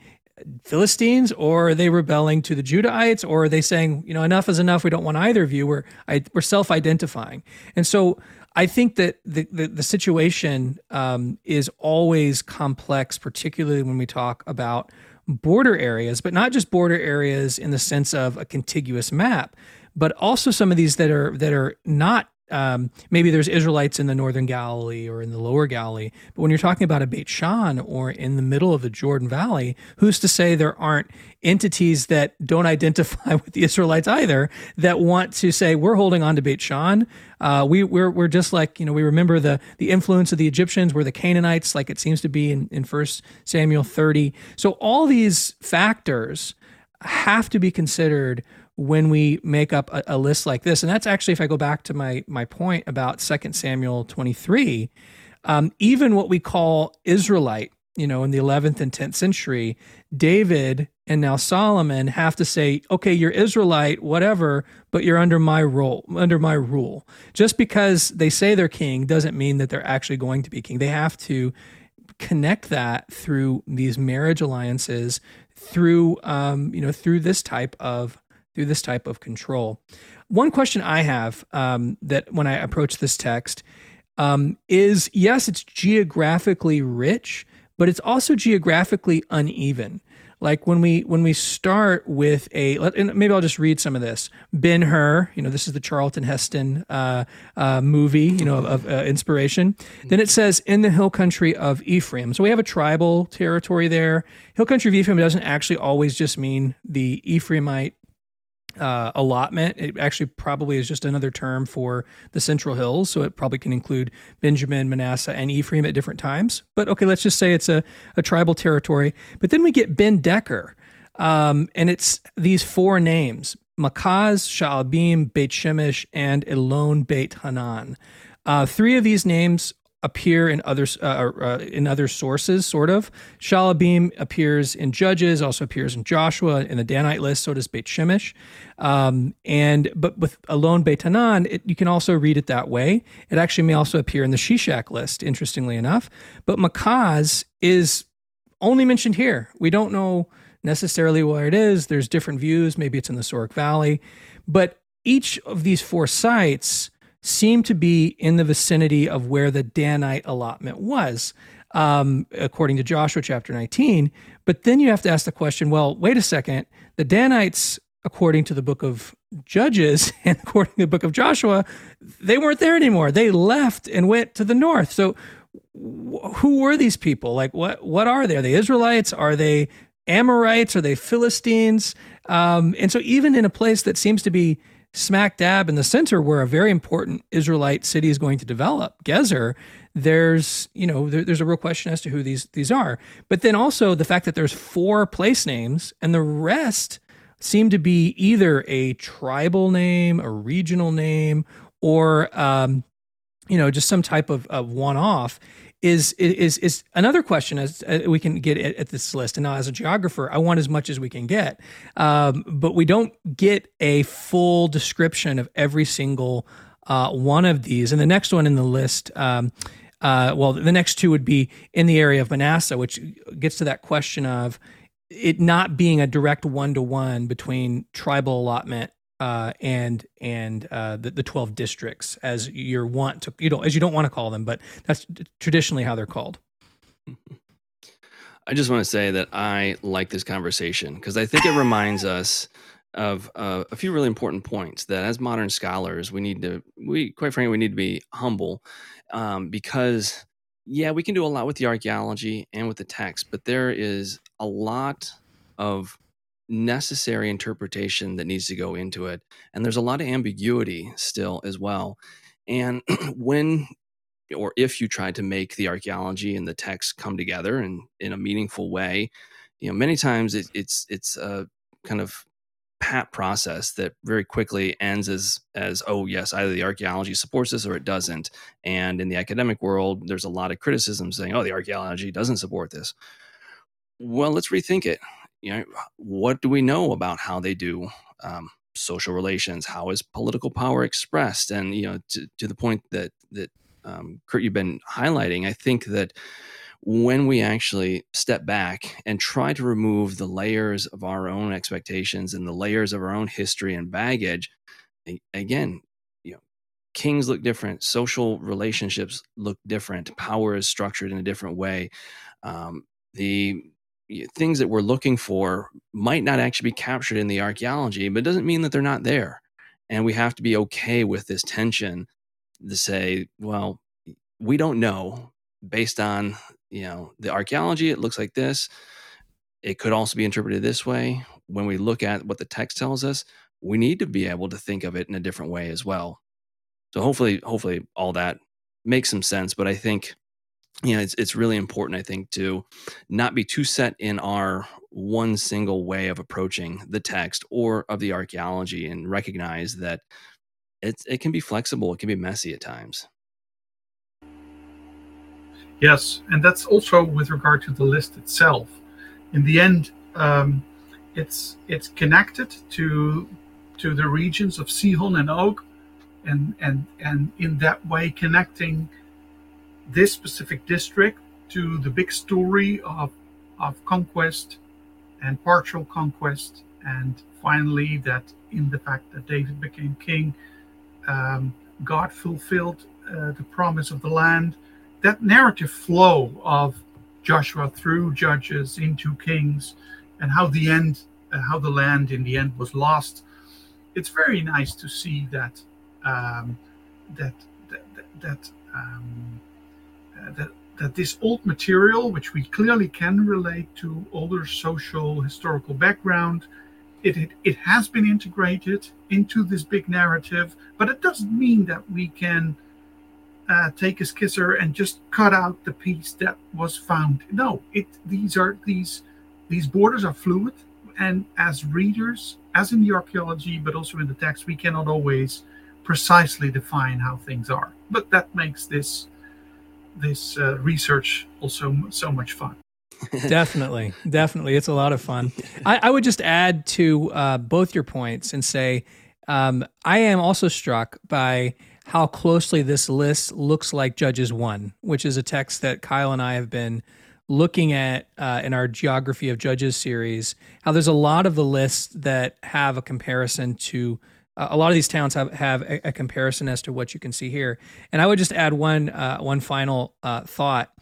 Philistines or are they rebelling to the Judahites or are they saying, you know, enough is enough. We don't want either of you. We're, I, we're self identifying. And so I think that the, the, the situation um, is always complex, particularly when we talk about border areas, but not just border areas in the sense of a contiguous map, but also some of these that are that are not um, maybe there's Israelites in the northern Galilee or in the lower Galilee, but when you're talking about a Beit Shan or in the middle of the Jordan Valley, who's to say there aren't entities that don't identify with the Israelites either that want to say we're holding on to Beit Shan? Uh, we we're we're just like you know we remember the the influence of the Egyptians, we're the Canaanites, like it seems to be in in First Samuel 30. So all these factors have to be considered when we make up a, a, list like this and that's actually if i go back to my my point about Second samuel 23 um, even what we call israelite you know in the 11th and 10th century david and now solomon have to say okay you're israelite whatever but you're under my rule under my rule. Just because they say they're king doesn't mean that they're actually going to be king. They have to connect that through these marriage alliances through um, you know through this type of through this type of control. One question I have um, that when I approach this text um, is yes, it's geographically rich, but it's also geographically uneven. Like when we when we start with a maybe I'll just read some of this. Ben Hur, you know, this is the Charlton Heston uh, uh, movie, you know, of, of uh, inspiration. Then it says in the hill country of Ephraim. So we have a tribal territory there. Hill country of Ephraim doesn't actually always just mean the Ephraimite uh, allotment. It actually probably is just another term for the Central Hills. So it probably can include Benjamin, Manasseh, and Ephraim at different times. But okay, let's just say it's a, a tribal territory. But then we get Ben Deker. Um, and it's these four names Makaz, Sha'albim, Beit Shemesh, and Elon Beit Hanan. Uh, three of these names appear in other uh, uh, in other sources, sort of. Shalabim appears in Judges, also appears in Joshua in the Danite list. So does Beit Shemesh, um, and but with Elon Beit Hanan, it, you can also read it that way. It actually may also appear in the Shishak list, interestingly enough. But Makaz is only mentioned here. We don't know necessarily where it is. There's different views. Maybe it's in the Sorek Valley, but each of these four sites seem to be in the vicinity of where the Danite allotment was, um, according to Joshua chapter 19. But then you have to ask the question well, wait a second. The Danites, according to the book of Judges and according to the book of Joshua, they weren't there anymore. They left and went to the north. So, who were these people? Like, what what are they? Are they Israelites? Are they Amorites? Are they Philistines? Um, and so, even in a place that seems to be smack dab in the center where a very important Israelite city is going to develop, Gezer, there's you know there, there's a real question as to who these these are. But then also the fact that there's four place names and the rest seem to be either a tribal name, a regional name, or um, you know just some type of, of one off is is is another question as uh, we can get at, at, this list. And now, as a geographer, I want as much as we can get, um, but we don't get a full description of every single uh, one of these. And the next one in the list. Um, uh, well, the next two would be in the area of Manasseh, which gets to that question of it not being a direct one to one between tribal allotment uh, and and uh, the, the 12 districts as you want to you don't as you don't want to call them but that's traditionally how they're called. I just want to say that i like this conversation because i think it reminds us of uh, a few really important points that as modern scholars we need to we quite frankly we need to be humble um, because yeah we can do a lot with the archaeology and with the text but there is a lot of necessary interpretation that needs to go into it. And there's a lot of ambiguity still as well. And when or if you try to make the archaeology and the text come together and in a meaningful way, you know, many times it, it's it's a kind of pat process that very quickly ends as as oh yes either the archaeology supports this or it doesn't and in the academic world there's a lot of criticism saying oh the archaeology doesn't support this well let's rethink it you know what do we know about how they do um, social relations? How is political power expressed? And you know to, to the point that that um, kurt you've been highlighting i think that when we actually step back and try to remove the layers of our own expectations and the layers of our own history and baggage again you know kings look different social relationships look different power is structured in a different way. Um, the things that we're looking for might not actually be captured in the archaeology but it doesn't mean that they're not there. And we have to be okay with this tension to say well we don't know. Based on you know the archaeology it looks like this. It could also be interpreted this way. When we look at what the text tells us we need to be able to think of it in a different way as well. So hopefully hopefully all that makes some sense but i think you know it's it's really important i think to not be too set in our one single way of approaching the text or of the archaeology and recognize that it it can be flexible it can be messy at times Yes, and that's also with regard to the list itself. In the end, um, it's it's connected to to the regions of Sihon and Og, and and and in that way connecting this specific district to the big story of of conquest and partial conquest, and finally that in the fact that David became king, um, God fulfilled uh, the promise of the land that narrative flow of Joshua through Judges into Kings, and how the end, uh, how the land in the end was lost. It's very nice to see that um, that that that um, that that this old material, which we clearly can relate to older social historical background, it, it, it has been integrated into this big narrative, but it doesn't mean that we can uh, take a skisser and just cut out the piece that was found. No, it these are these these borders are fluid, and as readers, as in the archaeology, but also in the text, we cannot always precisely define how things are. But that makes this this uh, research also so much fun. definitely, definitely, it's a lot of fun. I, I would just add to uh, both your points and say um, I am also struck by how closely this list looks like Judges 1, which is a text that Kyle and I have been looking at uh, in our Geography of Judges series. How there's a lot of the lists that have a comparison to. Uh, a lot of these towns have, have a, a, comparison as to what you can see here. And I would just add one uh, one final uh, thought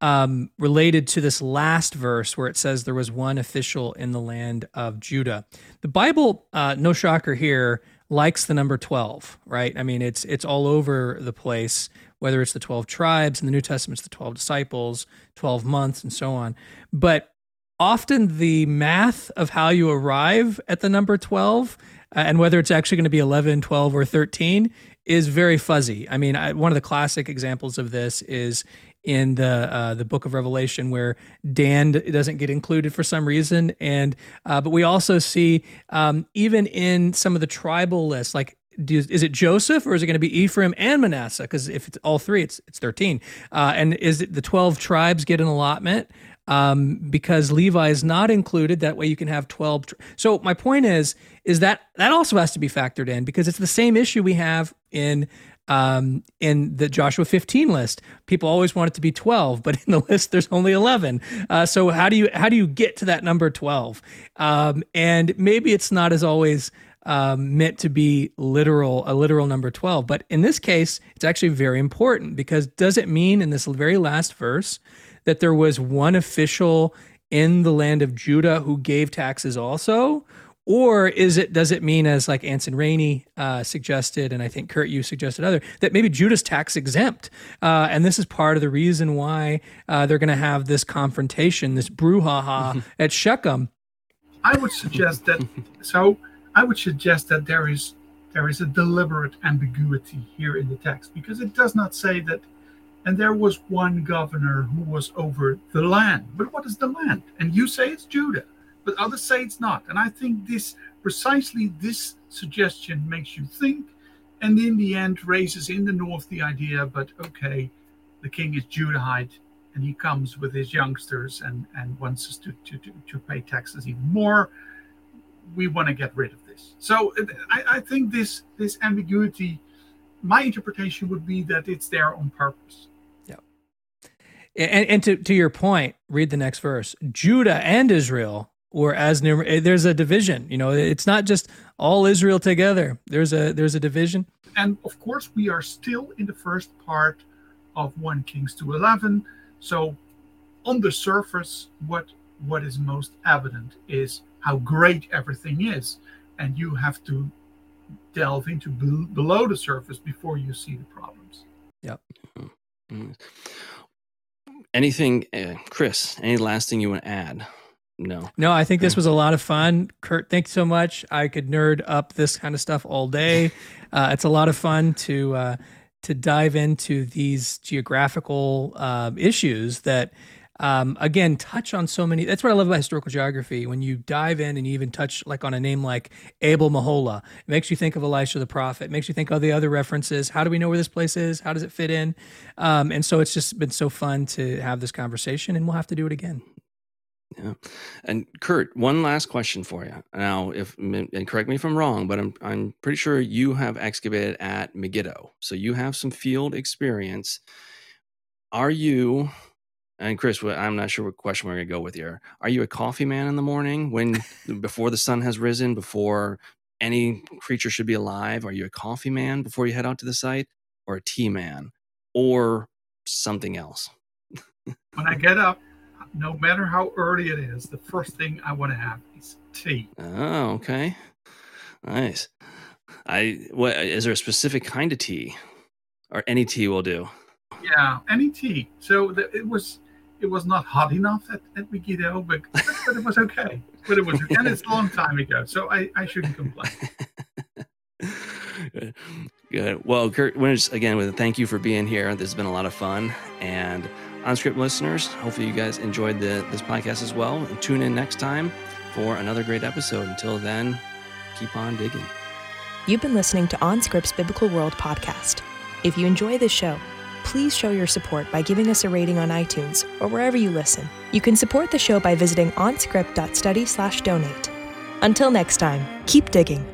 um, related to this last verse where it says there was one official in the land of Judah. The Bible, uh, no shocker here, likes the number 12, right? I mean, it's it's all over the place, whether it's the 12 tribes in the New Testament, it's the 12 disciples, 12 months, and so on. But often the math of how you arrive at the number 12 uh, and whether it's actually going to be 11, 12, or 13 is very fuzzy. I mean, I, one of the classic examples of this is in the uh, the book of Revelation where Dan doesn't get included for some reason, and uh, but we also see um, even in some of the tribal lists, like do, is it Joseph or is it going to be Ephraim and Manasseh? Because if it's all three, it's it's thirteen. Uh, and is it the twelve tribes get an allotment? Um, because Levi is not included. That way, you can have twelve. Tr- so my point is, is that that also has to be factored in because it's the same issue we have in um, in the Joshua 15 list. People always want it to be 12, but in the list there's only 11. Uh, so how do you how do you get to that number 12? Um, and maybe it's not as always um, meant to be literal a literal number 12, but in this case it's actually very important because does it mean in this very last verse that there was one official in the land of Judah who gave taxes also? Or is it does it mean as like Anson Rainey uh, suggested, and I think Kurt you suggested other that maybe Judah's tax exempt, uh, and this is part of the reason why uh, they're going to have this confrontation, this brouhaha at Shechem. I would suggest that. So I would suggest that there is there is a deliberate ambiguity here in the text because it does not say that and there was one governor who was over the land. But what is the land? And you say it's Judah, but others say it's not. And I think this precisely this suggestion makes you think, and in the end raises in the north the idea, but okay, the king is Judahite, and he comes with his youngsters and, and wants us to, to, to, to pay taxes even more. We want to get rid of this. So I, I think this this ambiguity, my interpretation would be that it's there on purpose. And, and to, to your point, read the next verse. Judah and Israel were as numerous. There's a division. You know, it's not just all Israel together. There's a there's a division. And of course, we are still in the first part of one Kings to eleven. So, on the surface, what what is most evident is how great everything is, and you have to delve into be- below the surface before you see the problems. Yep. Mm-hmm anything, uh, Chris? Any last thing you want to add? No. No, I think this was a lot of fun. Kurt, thanks so much. I could nerd up this kind of stuff all day. Uh, it's a lot of fun to uh, to dive into these geographical uh, issues that um, again touch on so many that's what i love about historical geography when you dive in and you even touch like on a name like abel meholah it makes you think of elisha the prophet it makes you think of the other references how do we know where this place is how does it fit in um, and so it's just been so fun to have this conversation and we'll have to do it again yeah. And Kurt, one last question for you. Now, if and correct me if I'm wrong, but I'm I'm pretty sure you have excavated at Megiddo. So you have some field experience. Are you and Chris, I'm not sure what question we're gonna go with here. Are you a coffee man in the morning when before the sun has risen, before any creature should be alive? Are you a coffee man before you head out to the site, or a tea man, or something else? when I get up, no matter how early it is, the first thing I want to have is tea. Oh, okay, nice. I what is there a specific kind of tea, or any tea will do? Yeah, any tea. So the, it was it was not hot enough at, at Megiddo, but, but it was okay. But it was, and it's a long time ago, so I, I shouldn't complain. Good. Good. Well, Kurt Winters, again, with a thank you for being here. This has been a lot of fun. And OnScript listeners, hopefully you guys enjoyed the, this podcast as well. And tune in next time for another great episode. Until then, keep on digging. You've been listening to OnScript's Biblical World podcast. If you enjoy this show, please show your support by giving us a rating on iTunes or wherever you listen. You can support the show by visiting onscript.study/donate. Until next time, keep digging.